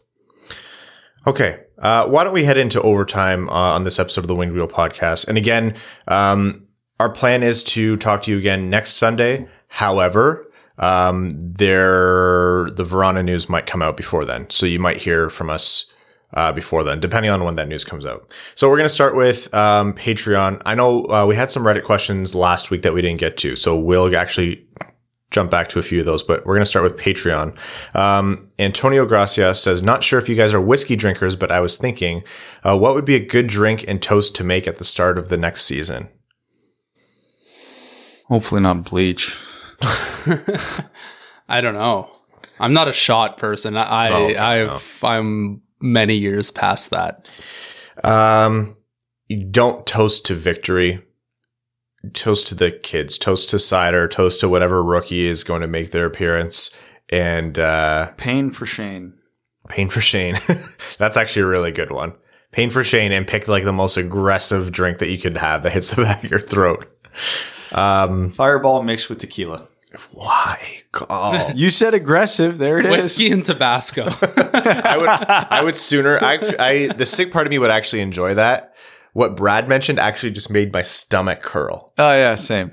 Okay, uh, why don't we head into overtime uh, on this episode of the Winged Wheel podcast? And again, um, our plan is to talk to you again next Sunday. However, um, there the Vrana news might come out before then, so you might hear from us uh, before then, depending on when that news comes out. So we're going to start with um, Patreon. I know uh, we had some Reddit questions last week that we didn't get to, so we'll actually jump back to a few of those, but we're going to start with Patreon. Um, Antonio Gracia says, not sure if you guys are whiskey drinkers, but I was thinking, uh, what would be a good drink and toast to make at the start of the next season? Hopefully not bleach. I don't know. I'm not a shot person. I, I Oh, okay, I've I'm many years past that. Um, you don't toast to victory. Toast to the kids. Toast to Seider. Toast to whatever rookie is going to make their appearance. And uh, Pain for Shane. pain for Shane. That's actually a really good one. Pain for Shane, and pick like the most aggressive drink that you could have that hits the back of your throat. Um, Fireball mixed with tequila. why? Oh, You said aggressive. There it is. Whiskey and Tabasco. I would, I would sooner. I, I, the sick part of me would actually enjoy that. What Brad mentioned actually just made my stomach curl. Oh yeah, same.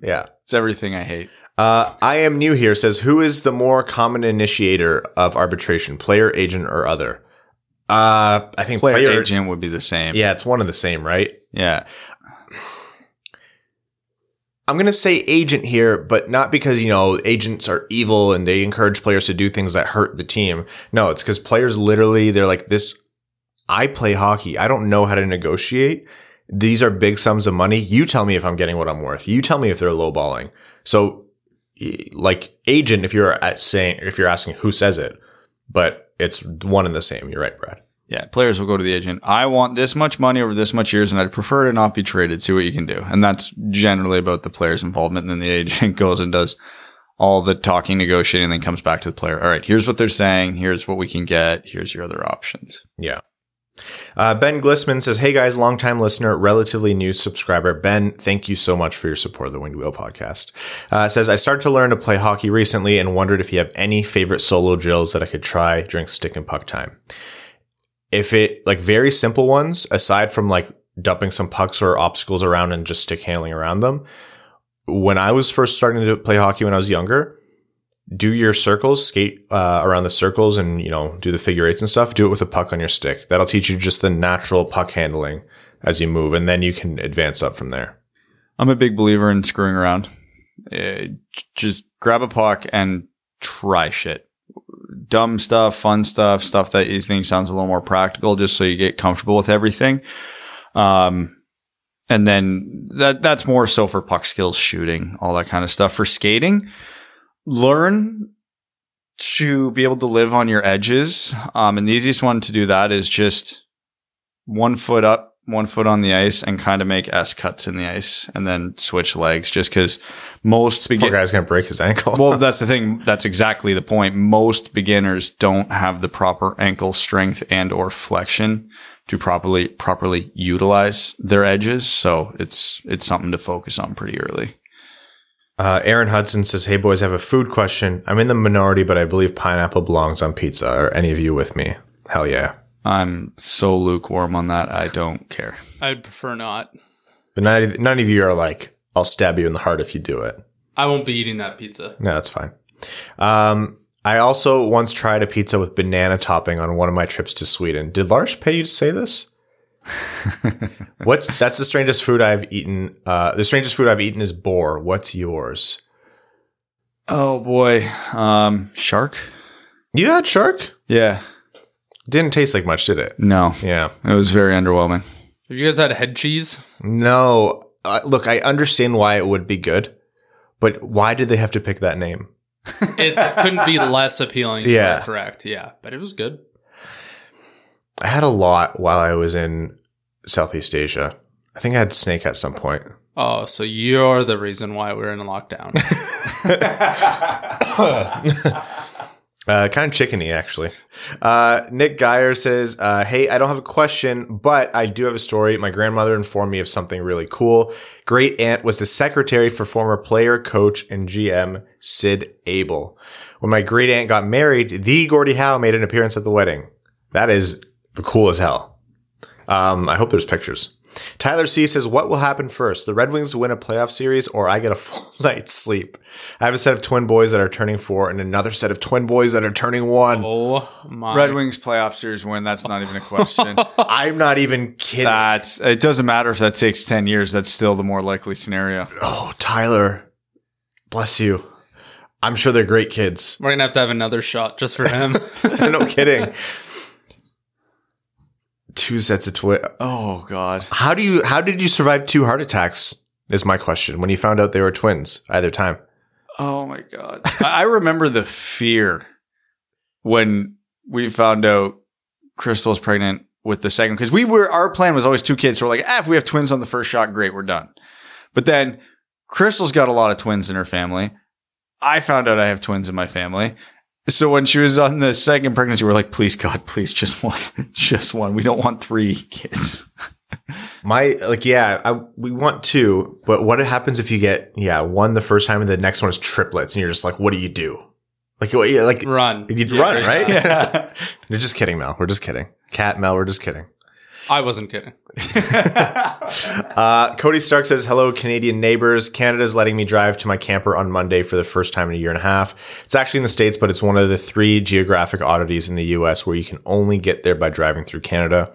Yeah. It's everything I hate. Uh, I am new here says, who is the more common initiator of arbitration, player, agent, or other? Uh, I think Player, player. agent would be the same. Yeah, it's one of the same, right? Yeah. I'm going to say agent here, but not because, you know, agents are evil and they encourage players to do things that hurt the team. No, it's because players literally, they're like, this, I play hockey. I don't know how to negotiate. These are big sums of money. You tell me if I'm getting what I'm worth. You tell me if they're lowballing. So, like agent, if you're saying, if you're asking who says it, but it's one and the same. You're right, Brad. Yeah. Players will go to the agent. I want this much money over this much years and I'd prefer to not be traded. See what you can do. And that's generally about the player's involvement. And then the agent goes and does all the talking, negotiating, and then comes back to the player. All right. Here's what they're saying. Here's what we can get. Here's your other options. Yeah. Uh, ben Glissman says, Hey guys, longtime listener, relatively new subscriber. Ben, thank you so much for your support of the Winged Wheel podcast. Uh, says, I started to learn to play hockey recently and wondered if you have any favorite solo drills that I could try during stick and puck time. If it, like very simple ones, aside from like dumping some pucks or obstacles around and just stick handling around them, when I was first starting to play hockey when I was younger, do your circles, skate uh, around the circles, and you know do the figure eights and stuff. Do it with a puck on your stick. That'll teach you just the natural puck handling as you move, and then you can advance up from there. I'm a big believer in screwing around. Uh, just grab a puck and try shit. Dumb stuff, fun stuff, stuff that you think sounds a little more practical, just so you get comfortable with everything. Um, and then that that's more so for puck skills, shooting, all that kind of stuff. For skating, learn to be able to live on your edges. Um, and the easiest one to do that is just one foot up, one foot on the ice, and kind of make S cuts in the ice, and then switch legs. Just because most Poor begin- guy's gonna break his ankle. well, that's the thing. That's exactly the point. Most beginners don't have the proper ankle strength and or flexion to properly properly utilize their edges. So it's it's something to focus on pretty early. Uh, Aaron Hudson says, "Hey boys, I have a food question. I'm in the minority, but I believe pineapple belongs on pizza. Are any of you with me? Hell yeah! I'm so lukewarm on that. I don't care. I'd prefer not. But none of, none of you are like, I'll stab you in the heart if you do it. I won't be eating that pizza. No, that's fine. Um, I also once tried a pizza with banana topping on one of my trips to Sweden. Did Lars pay you to say this? What's that's the strangest food I've eaten. Uh, the strangest food I've eaten is boar. What's yours? Oh boy, um, shark. You had shark. Yeah, Didn't taste like much, did it? no, Yeah. it was very underwhelming. Have you guys had head cheese? No. Uh, look, I understand why it would be good, but why did they have to pick that name? it couldn't be less appealing. Yeah. correct. Yeah, but it was good. I had a lot while I was in Southeast Asia. I think I had snake at some point. Oh, so you're the reason why we're in lockdown. Uh, kind of chickeny, actually. Uh, Nick Geyer says, uh, Hey, I don't have a question, but I do have a story. My grandmother informed me of something really cool. Great aunt was the secretary for former player, coach, and GM Sid Abel. When my great aunt got married, the Gordie Howe made an appearance at the wedding. That is cool as hell. Um, I hope there's pictures. Tyler C says, What will happen first? The Red Wings win a playoff series or I get a full night's sleep? I have a set of twin boys that are turning four and another set of twin boys that are turning one. oh my! Red Wings playoff series win. That's not even a question. I'm not even kidding. that's it. Doesn't matter if that takes ten years. That's still the more likely scenario. oh, Tyler, bless you. I'm sure they're great kids. We're gonna have to have another shot just for him. no kidding. Two sets of twin. Oh God. How do you? How did you survive two heart attacks? Is my question. When you found out they were twins, either time. Oh my God. I remember the fear when we found out Crystal's pregnant with the second because we were our plan was always two kids. So we're like, ah, if we have twins on the first shot, great, we're done. But then Crystal's got a lot of twins in her family. I found out I have twins in my family. So when she was on the second pregnancy, we're like, please God, please, just one, just one. We don't want three kids. My like, yeah, I, we want two, but what happens if you get yeah one the first time and the next one is triplets, and you're just like, what do you do? Like, what, yeah, like run. you'd Yeah, run, right? Yeah. You're just kidding, Mel. We're just kidding. Cat Mel, we're just kidding. I wasn't kidding. Uh, Cody Stark says, Hello, Canadian neighbors. Canada's letting me drive to my camper on Monday for the first time in a year and a half. It's actually in the States, but it's one of the three geographic oddities in the US where you can only get there by driving through Canada.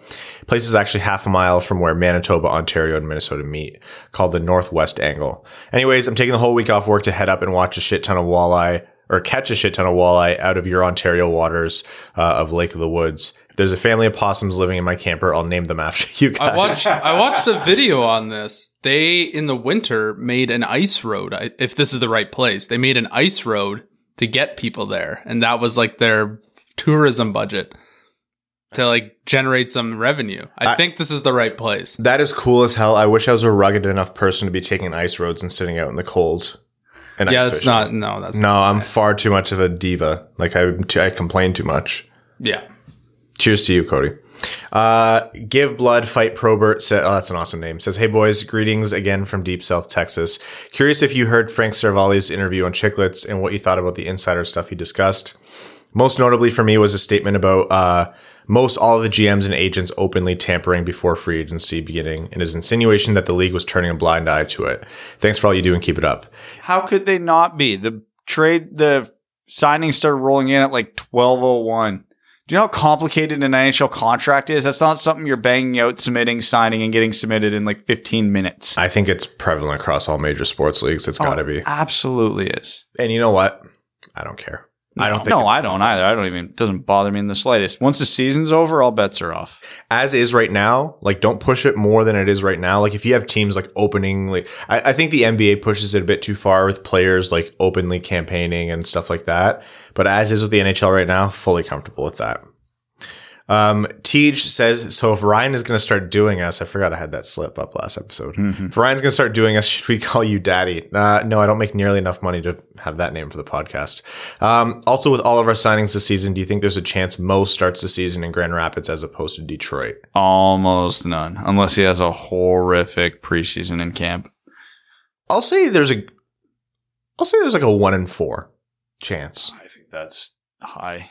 Place is actually half a mile from where Manitoba, Ontario, and Minnesota meet, called the Northwest Angle. Anyways, I'm taking the whole week off work to head up and watch a shit ton of walleye or catch a shit ton of walleye out of your Ontario waters uh, of Lake of the Woods. There's a family of possums living in my camper, I'll name them after you guys. I watched I watched a video on this. They in the winter made an ice road. If this is the right place, they made an ice road to get people there, and that was like their tourism budget to like generate some revenue. I, I- think this is the right place. That is cool as hell. I wish I was a rugged enough person to be taking ice roads and sitting out in the cold. And yeah, it's not. No, that's No, I'm far too much of a diva. Like I, I complain too much. Yeah. Cheers to you, Cody. Uh, Give Blood Fight Probert said, oh, that's an awesome name. Says, Hey boys, greetings again from deep South Texas. Curious if you heard Frank Seravalli's interview on Chiclets and what you thought about the insider stuff he discussed. Most notably for me was a statement about, uh, most all of the GMs and agents openly tampering before free agency beginning and his insinuation that the league was turning a blind eye to it. Thanks for all you do and keep it up. How could they not be? The trade, the signings started rolling in at like 1201. Do you know how complicated an NHL contract is? That's not something you're banging out, submitting, signing, and getting submitted in like 15 minutes. I think it's prevalent across all major sports leagues. It's oh, gotta be. Absolutely is. And you know what? I don't care. I don't think No, I don't either. I don't even, it doesn't bother me in the slightest. Once the season's over, all bets are off. as is right now, like don't push it more than it is right now. Like if you have teams like opening, like I, I think the NBA pushes it a bit too far with players like openly campaigning and stuff like that. But as is with the NHL right now, fully comfortable with that. Um, Tej says, so if Ryan is going to start doing us, I forgot I had that slip up last episode. If Ryan's going to start doing us, should we call you daddy? Uh, no, I don't make nearly enough money to have that name for the podcast. Um, also with all of our signings this season, do you think there's a chance Mo starts the season in Grand Rapids as opposed to Detroit? Almost none, unless he has a horrific preseason in camp. I'll say there's a, I'll say there's like a one in four chance. I think that's high.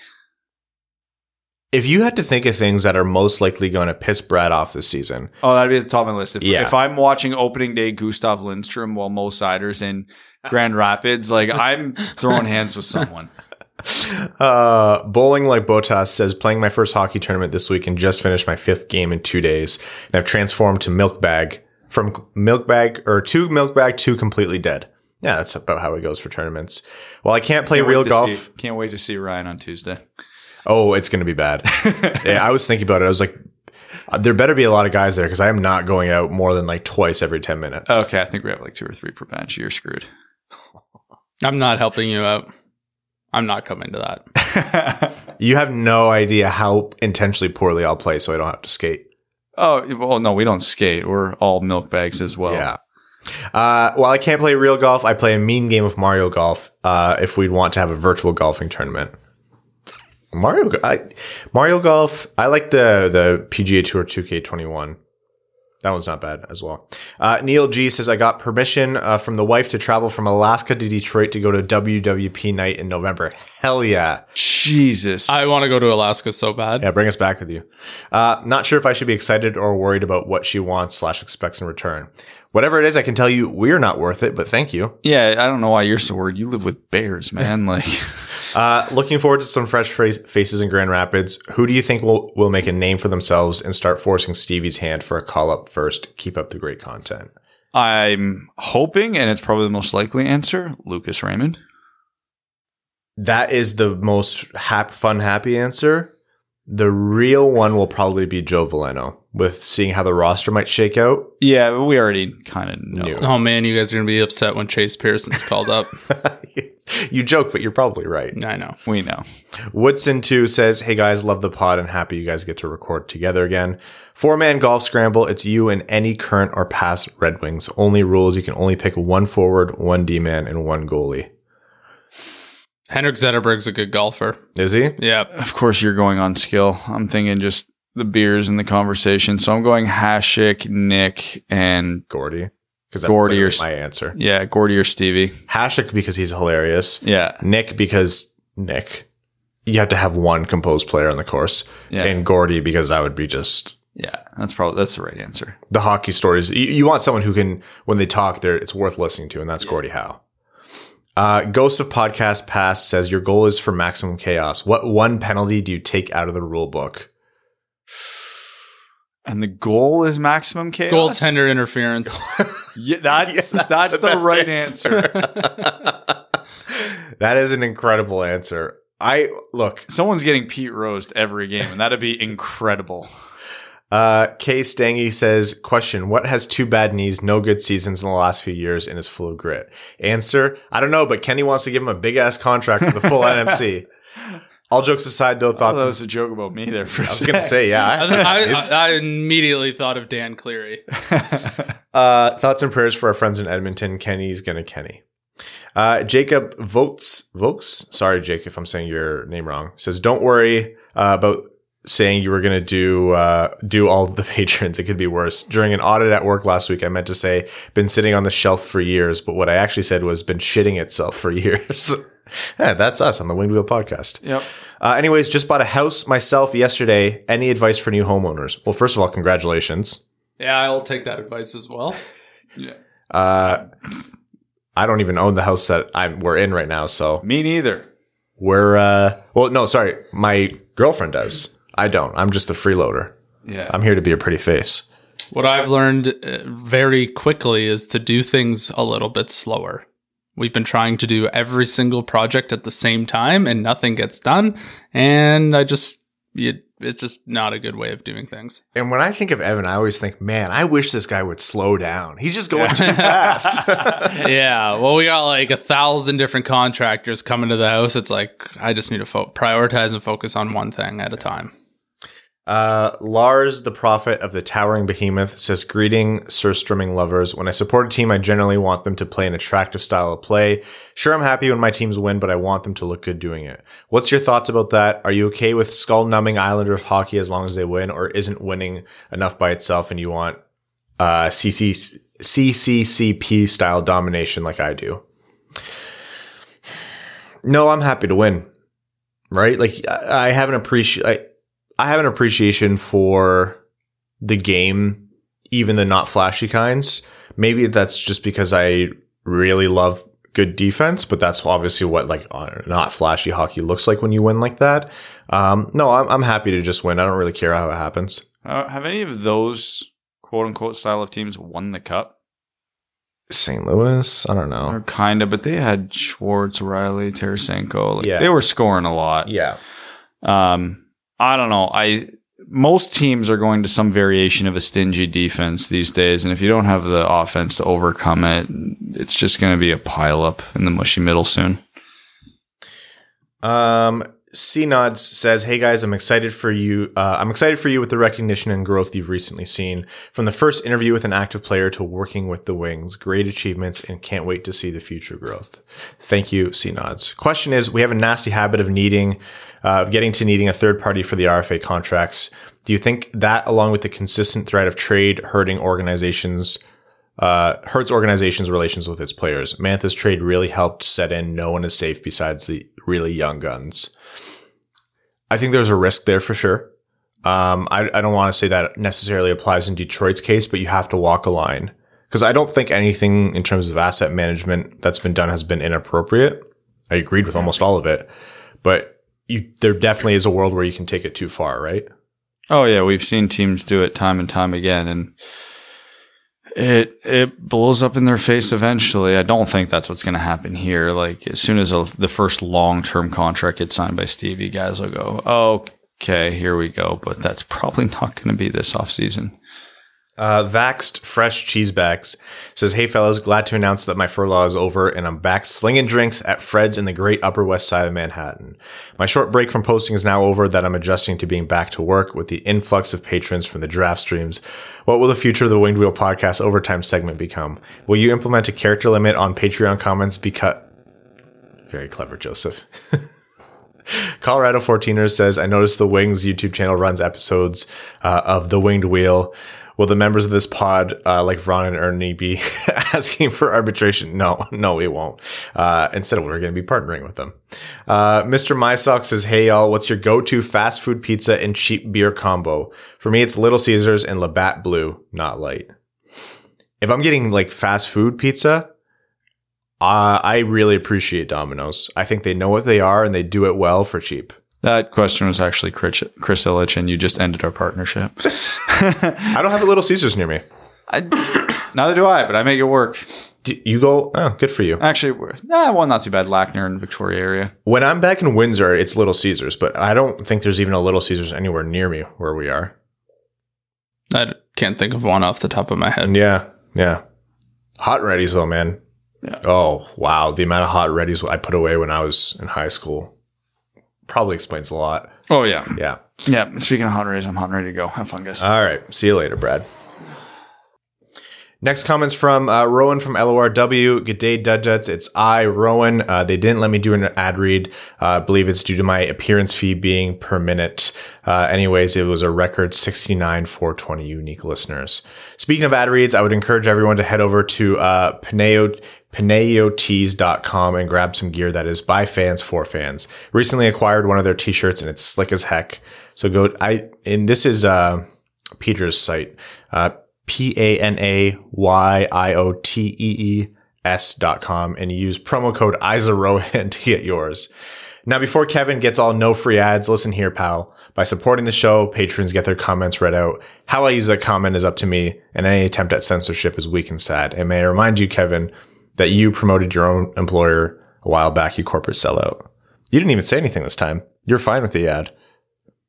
If you had to think of things that are most likely going to piss Brad off this season, Oh, that'd be at the top of my list. If, Yeah. if I'm watching opening day Gustav Lindstrom while Mo Seider's in Grand Rapids, like I'm throwing hands with someone. uh, bowling like Botas says, playing my first hockey tournament this week and just finished my fifth game in two days, and I've transformed to milk bag from milk bag or to milk bag to completely dead. Yeah, that's about how it goes for tournaments. Well, I can't play Can't wait real to golf. see- can't wait to see Ryan on Tuesday. Oh, it's going to be bad. yeah, I was thinking about it. I was like, uh, there better be a lot of guys there because I am not going out more than like twice every 10 minutes. Okay, I think we have like two or three per bench. You're screwed. I'm not helping you out. I'm not coming to that. You have no idea how intentionally poorly I'll play, so I don't have to skate. oh, well, no, we don't skate. We're all milk bags as well. Yeah. Uh, while I can't play real golf, I play a mean game of Mario Golf. Uh, if we'd want to have a virtual golfing tournament, Mario, I, Mario Golf. I like the the PGA Tour 2K21. That one's not bad as well. Uh, Neil G says I got permission uh, from the wife to travel from Alaska to Detroit to go to WWP night in November. Hell yeah! Jesus. I want to go to Alaska so bad. Yeah, bring us back with you. Uh, not sure if I should be excited or worried about what she wants slash expects in return. Whatever it is, I can tell you we're not worth it, but thank you. yeah, I don't know why you're so worried. You live with bears, man. Like, Uh, looking forward to some fresh faces in Grand Rapids. Who do you think will, will make a name for themselves and start forcing Stevie's hand for a call up first? Keep up the great content. I'm hoping, and it's probably the most likely answer, Lucas Raymond. That is the most hap- fun, happy answer. The real one will probably be Joe Veleno with seeing how the roster might shake out. Yeah, we already kind of know. Knew. Oh man, you guys are gonna be upset when Chase Pearson's called up. you joke, but you're probably right. I know. We know. Woodson2 says, Hey guys, love the pod and happy you guys get to record together again. Four man golf scramble. It's you and any current or past Red Wings. Only rules you can only pick one forward, one D man, and one goalie. Henrik Zetterberg's a good golfer. Is he? Yeah. Of course, you're going on skill. I'm thinking just the beers and the conversation. So I'm going Hasek, Nick, and Gordie. Because Gordie or my answer. yeah, Gordie or Stevie. Hasek because he's hilarious. Yeah. Nick because Nick. You have to have one composed player on the course. Yeah. And Gordie because that would be just Yeah. That's probably, that's the right answer. the hockey stories. You, you want someone who can, when they talk, there it's worth listening to, and that's Gordie Howe. Uh, Ghost of Podcast Past says your goal is for maximum chaos. What one penalty do you take out of the rule book? And the goal is maximum chaos. Goaltender interference. Yeah, that's, Yes, that's, the, best right answer. that is an incredible answer. I look. Someone's getting Pete Roast every game, and that'd be incredible. Uh, Kay Stangy says, question, what has two bad knees, no good seasons in the last few years and is full of grit? Answer, I don't know, but Kenny wants to give him a big ass contract for the full NMC. All jokes aside though, Oh, thoughts. that was a joke about me there for a I was going to say, yeah. I, I, I, I immediately thought of Dan Cleary. uh, thoughts and prayers for our friends in Edmonton. Kenny's going to Kenny. Uh, Jacob votes, Vokes. Sorry, Jake, if I'm saying your name wrong. Says, don't worry uh, about saying you were going to do uh, do all of the patrons. It could be worse. During an audit at work last week, I meant to say been sitting on the shelf for years, but what I actually said was been shitting itself for years. yeah, that's us on the Winged Wheel podcast. Yep. Uh, anyways, just bought a house myself yesterday. Any advice for new homeowners? Well, first of all, congratulations. Yeah, I'll take that advice as well. Yeah. Uh, I don't even own the house that I'm we're in right now, so Me neither. we're uh, well, no, sorry, my girlfriend does. I don't. I'm just a freeloader. Yeah. I'm here to be a pretty face. What I've learned uh, very quickly is to do things a little bit slower. We've been trying to do every single project at the same time and nothing gets done. And I just, it, it's just not a good way of doing things. And when I think of Evan, I always think, man, I wish this guy would slow down. He's just going too fast. yeah. Well, we got like a thousand different contractors coming to the house. It's like, I just need to fo- prioritize and focus on one thing at a time. Uh, Lars, the prophet of the towering behemoth, says, Greeting, surströmming lovers. When I support a team, I generally want them to play an attractive style of play. Sure, I'm happy when my teams win, but I want them to look good doing it. What's your thoughts about that? Are you okay with skull numbing Islanders hockey as long as they win, or isn't winning enough by itself and you want, uh, CC, CCCP style domination like I do? No, I'm happy to win. Right? Like, I I have an appreciate, I, have an appreciation for the game, even the not flashy kinds. Maybe that's just because I really love good defense, but that's obviously what like uh, not flashy hockey looks like when you win like that. Um, no, I'm, I'm happy to just win. I don't really care how it happens. Uh, have any of those quote unquote style of teams won the cup? St. Louis, I don't know. Or kind of, but they had Schwartz, Riley, Tarasenko. Like, Yeah. They were scoring a lot. Yeah. Um, I don't know. I most teams are going to some variation of a stingy defense these days, and if you don't have the offense to overcome it, it's just going to be a pile up in the mushy middle soon. Um, C Nods says, "Hey guys, I'm excited for you. Uh, I'm excited for you with the recognition and growth you've recently seen from the first interview with an active player to working with the Wings. Great achievements, and can't wait to see the future growth. Thank you, C Nods. Question is, we have a nasty habit of needing, uh, getting to needing a third party for the RFA contracts. Do you think that, along with the consistent threat of trade hurting organizations?" uh, hurts organizations' relations with its players. Mantha's trade really helped set in no one is safe besides the really young guns. I think there's a risk there for sure. Um, I, I don't want to say that necessarily applies in Detroit's case, but you have to walk a line because I don't think anything in terms of asset management that's been done has been inappropriate. I agreed with almost all of it, but you, there definitely is a world where you can take it too far, right? Oh yeah, we've seen teams do it time and time again, and it it blows up in their face eventually. I don't think that's what's going to happen here. Like as soon as a, the first long term contract gets signed by Stevie, guys will go, oh, "Okay, here we go." But that's probably not going to be this off season. Uh, Vaxed Fresh Cheesebacks says, Hey fellas, glad to announce that my furlough is over and I'm back slinging drinks at Fred's in the great Upper West Side of Manhattan. My short break from posting is now over that I'm adjusting to being back to work with the influx of patrons from the draft streams. What will the future of the Winged Wheel podcast overtime segment become? Will you implement a character limit on Patreon comments because, very clever, Joseph. Colorado 14er says, I noticed the Wings YouTube channel runs episodes uh, of The Winged Wheel. Will the members of this pod, uh, like Vron and Ernie, be asking for arbitration? No, no, we won't. Uh, instead, we're going to be partnering with them. Uh, Mr. MySock says, Hey, y'all, what's your go to fast food pizza and cheap beer combo? For me, it's Little Caesars and Labatt Blue, not light. If I'm getting like fast food pizza, uh, I really appreciate Domino's. I think they know what they are and they do it well for cheap. That question was actually Chris, Chris Ilitch, and you just ended our partnership. I don't have a Little Caesars near me. I, neither do I, but I make it work. Do you go? Oh, good for you. Actually, we're, nah, well, not too bad. Lackner and Victoria area. When I'm back in Windsor, it's Little Caesars, but I don't think there's even a Little Caesars anywhere near me where we are. I can't think of one off the top of my head. Yeah, yeah. Hot and though, man. Yeah. Oh wow, the amount of hot and I put away when I was in high school probably explains a lot. Oh yeah, Yeah. yeah. Speaking of hot rays, I'm hot and ready to go. Have fun, guys. All right. See you later, Brad. Next comments from uh, Rowan from LORW. Good day, Dudjuts. It's I, Rowan. Uh, they didn't let me do an ad read. Uh, I believe it's due to my appearance fee being per minute. Uh, anyways, it was a record 69 420 unique listeners. Speaking of ad reads, I would encourage everyone to head over to uh, Paneo, paneotees.com and grab some gear that is by fans for fans. Recently acquired one of their t-shirts and it's slick as heck. So go, I, and this is, uh, Peter's site, uh, P-A-N-A-Y-I-O-T-E-E-S dot com and use promo code ISAROWAN to get yours. Now, before Kevin gets all no free ads, listen here, pal. By supporting the show, patrons get their comments read out. How I use that comment is up to me, and any attempt at censorship is weak and sad. And may I remind you, Kevin, that you promoted your own employer a while back, you corporate sellout. You didn't even say anything this time. You're fine with the ad.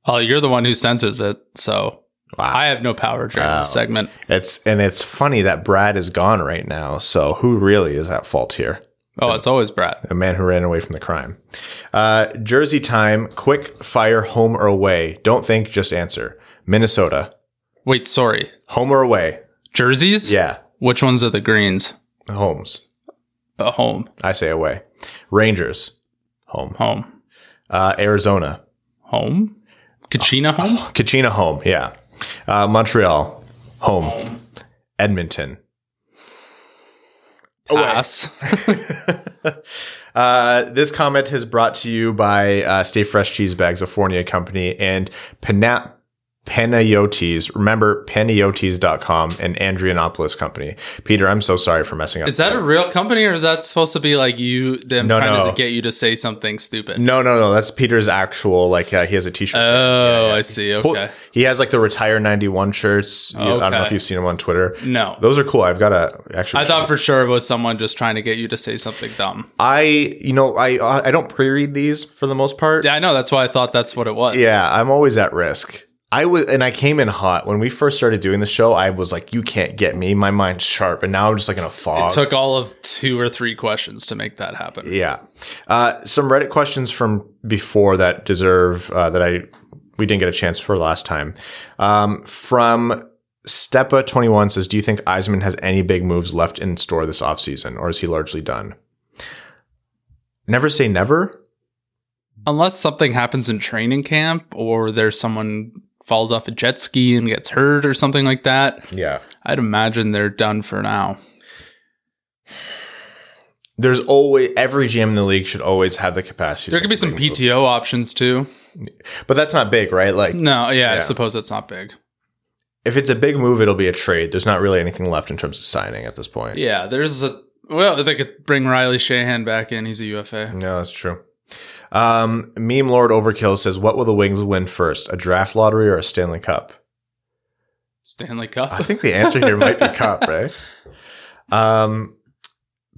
Oh, you're the one who censors it, so Wow. I have no power during Wow. this segment. It's and it's funny that Brad is gone right now. So who really is at fault here? Oh, it's always Brad. A man who ran away from the crime. Uh, Jersey time. Quick fire, home or away. Don't think, just answer. Minnesota, Wait, sorry. home or away? Jerseys? Yeah, Which ones are the greens? homes. A home. I say away. Rangers, home. Home. Uh, Arizona, Home? Kachina home? Kachina, home. Yeah. Uh, Montreal, home. Edmonton. Pass. Uh, this comment is brought to you by uh, Stay Fresh Cheese Bags, a Fournier company, and Pana- Panayiotees. Remember, panayiotees.com and Andrianopoulos Company. Peter, I'm so sorry for messing up. Is that a real company or is that supposed to be like you, them No, trying no. to get you to say something stupid? No, no, no. That's Peter's actual, like, uh, he has a t shirt. Oh, I see. Okay. He has, like, the Retire 91 shirts. You- I don't know if you've seen them on Twitter. No. Those are cool. I've got a, actually. I thought for sure it was someone just trying to get you to say something dumb. I, you know, I, I don't pre read these for the most part. Yeah, I know. That's why I thought that's what it was. Yeah, I'm always at risk. I was, and I came in hot when we first started doing the show. I was like, "You can't get me." My mind's sharp, and now I'm just like in a fog. It took all of two or three questions to make that happen. Yeah. Uh, some Reddit questions from before that deserve uh, that I we didn't get a chance for last time. Um, from Stepa21 says, Do you think Yzerman has any big moves left in store this offseason, or is he largely done? Never say never. Unless something happens in training camp or there's someone falls off a jet ski and gets hurt or something like that. Yeah. I'd imagine they're done for now. There's always every GM in the league should always have the capacity. There could be some big move. PTO options too. but that's not big, right? Like No, yeah, I suppose that's not big. if it's a big move, it'll be a trade. There's not really anything left in terms of signing at this point. Yeah, there's a well, they could bring Riley Sheahan back in. He's a UFA. No, that's true. Um, Meme Lord Overkill says, "What will the Wings win first, a draft lottery or a Stanley Cup?" Stanley Cup. I think the answer here might be Cup, right? Um,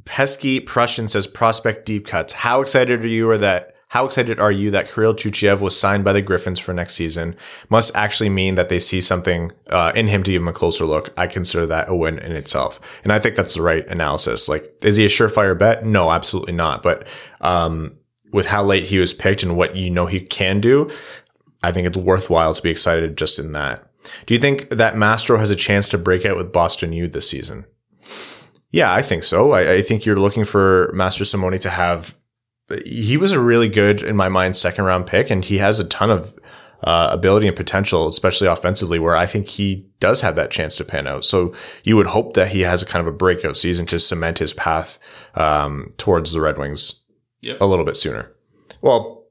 Pesky Prussian says, "Prospect deep cuts. How excited are you or that?" How excited are you that Kirill Tyutyayev was signed by the Griffins for next season? Must actually mean that they see something uh, in him to give him a closer look. I consider that a win in itself, and I think that's the right analysis. Like, is he a surefire bet? No, absolutely not. But um, with how late he was picked and what you know he can do, I think it's worthwhile to be excited just in that. Do you think that Mastro has a chance to break out with Boston U this season? Yeah, I think so. I, I think you're looking for Mastrosimone to have. He was a really good, in my mind, second round pick, and he has a ton of uh, ability and potential, especially offensively, where I think he does have that chance to pan out. So you would hope that he has a kind of a breakout season to cement his path um, towards the Red Wings Yep. a little bit sooner. Well,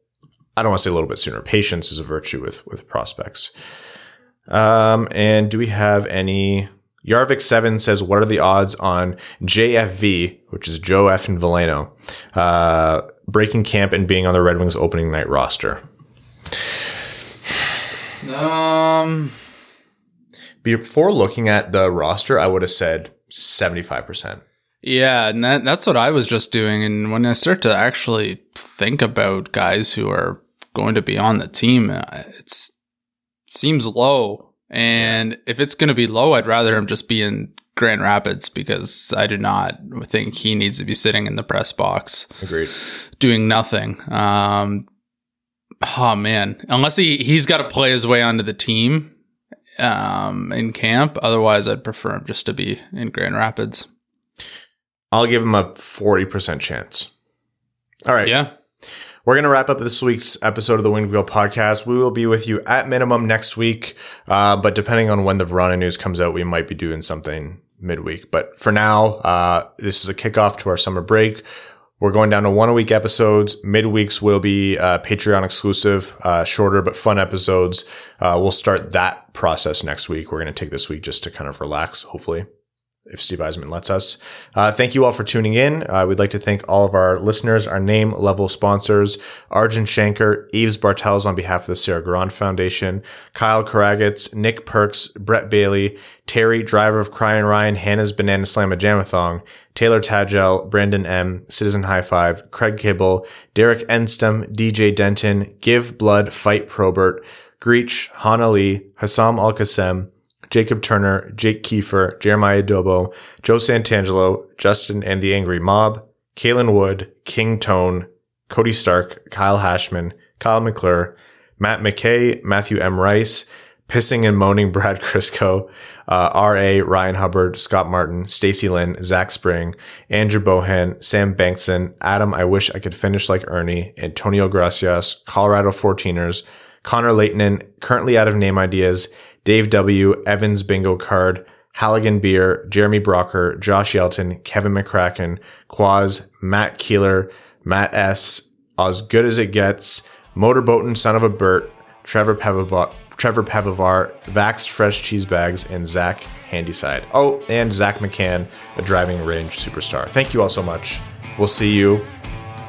I don't want to say a little bit sooner. Patience is a virtue with with prospects. Um, and do we have any? Yarvik seven says, "What are the odds on JFV, which is Joe F and Veleno, uh, breaking camp and being on the Red Wings opening night roster?" Um, Before looking at the roster, I would have said seventy five percent. Yeah, and that, that's what I was just doing. And when I start to actually think about guys who are going to be on the team, uh, it's seems low. And if it's going to be low, I'd rather him just be in Grand Rapids because I do not think he needs to be sitting in the press box. Agreed. doing nothing. Um, oh man, unless he he's got to play his way onto the team um, in camp. Otherwise, I'd prefer him just to be in Grand Rapids. I'll give him a forty percent chance. All right. Yeah, We're going to wrap up this week's episode of the Winged Wheel podcast. We will be with you at minimum next week, uh, but depending on when the Vrana news comes out, we might be doing something midweek. But for now, uh, this is a kickoff to our summer break. We're going down to one a week episodes. Midweeks will be uh, Patreon exclusive, uh, shorter but fun episodes. Uh, we'll start that process next week. We're going to take this week just to kind of relax, hopefully if Steve Yzerman lets us. Uh, thank you all for tuning in. Uh, we'd like to thank all of our listeners, our name level sponsors, Arjun Shanker, Eves Bartels on behalf of the Sarah Garand Foundation, Kyle Karagitz, Nick Perks, Brett Bailey, Terry, driver of Crying Ryan, Hannah's Banana Slamma Jamathong, Taylor Tagel, Brandon M, Citizen High Five, Craig Kibble, Derek Enstem, DJ Denton, Give Blood, Fight Probert, Greach, Hana Lee, Hassam Al Qassem, Jacob Turner, Jake Kiefer, Jeremiah Dobo, Joe Santangelo, Justin and the Angry Mob, Kalen Wood, King Tone, Cody Stark, Kyle Hashman, Kyle McClure, Matt McKay, Matthew M. Rice, Pissing and Moaning Brad Crisco, uh, R.A. Ryan Hubbard, Scott Martin, Stacy Lynn, Zach Spring, Andrew Bohan, Sam Bankson, Adam I Wish I Could Finish Like Ernie, Antonio Gracias, Colorado 14ers, Connor Leighton, currently out of name ideas, Dave W., Evans Bingo Card, Halligan Beer, Jeremy Brocker, Josh Yelton, Kevin McCracken, Quaz, Matt Keeler, Matt S., As Good As It Gets, Motorboatin' Son of a Burt, Trevor Pavivar, Trevor Pavivar, Vaxed Fresh Cheese Bags, and Zach Handyside. Oh, and Zach McCann, a driving range superstar. Thank you all so much. We'll see you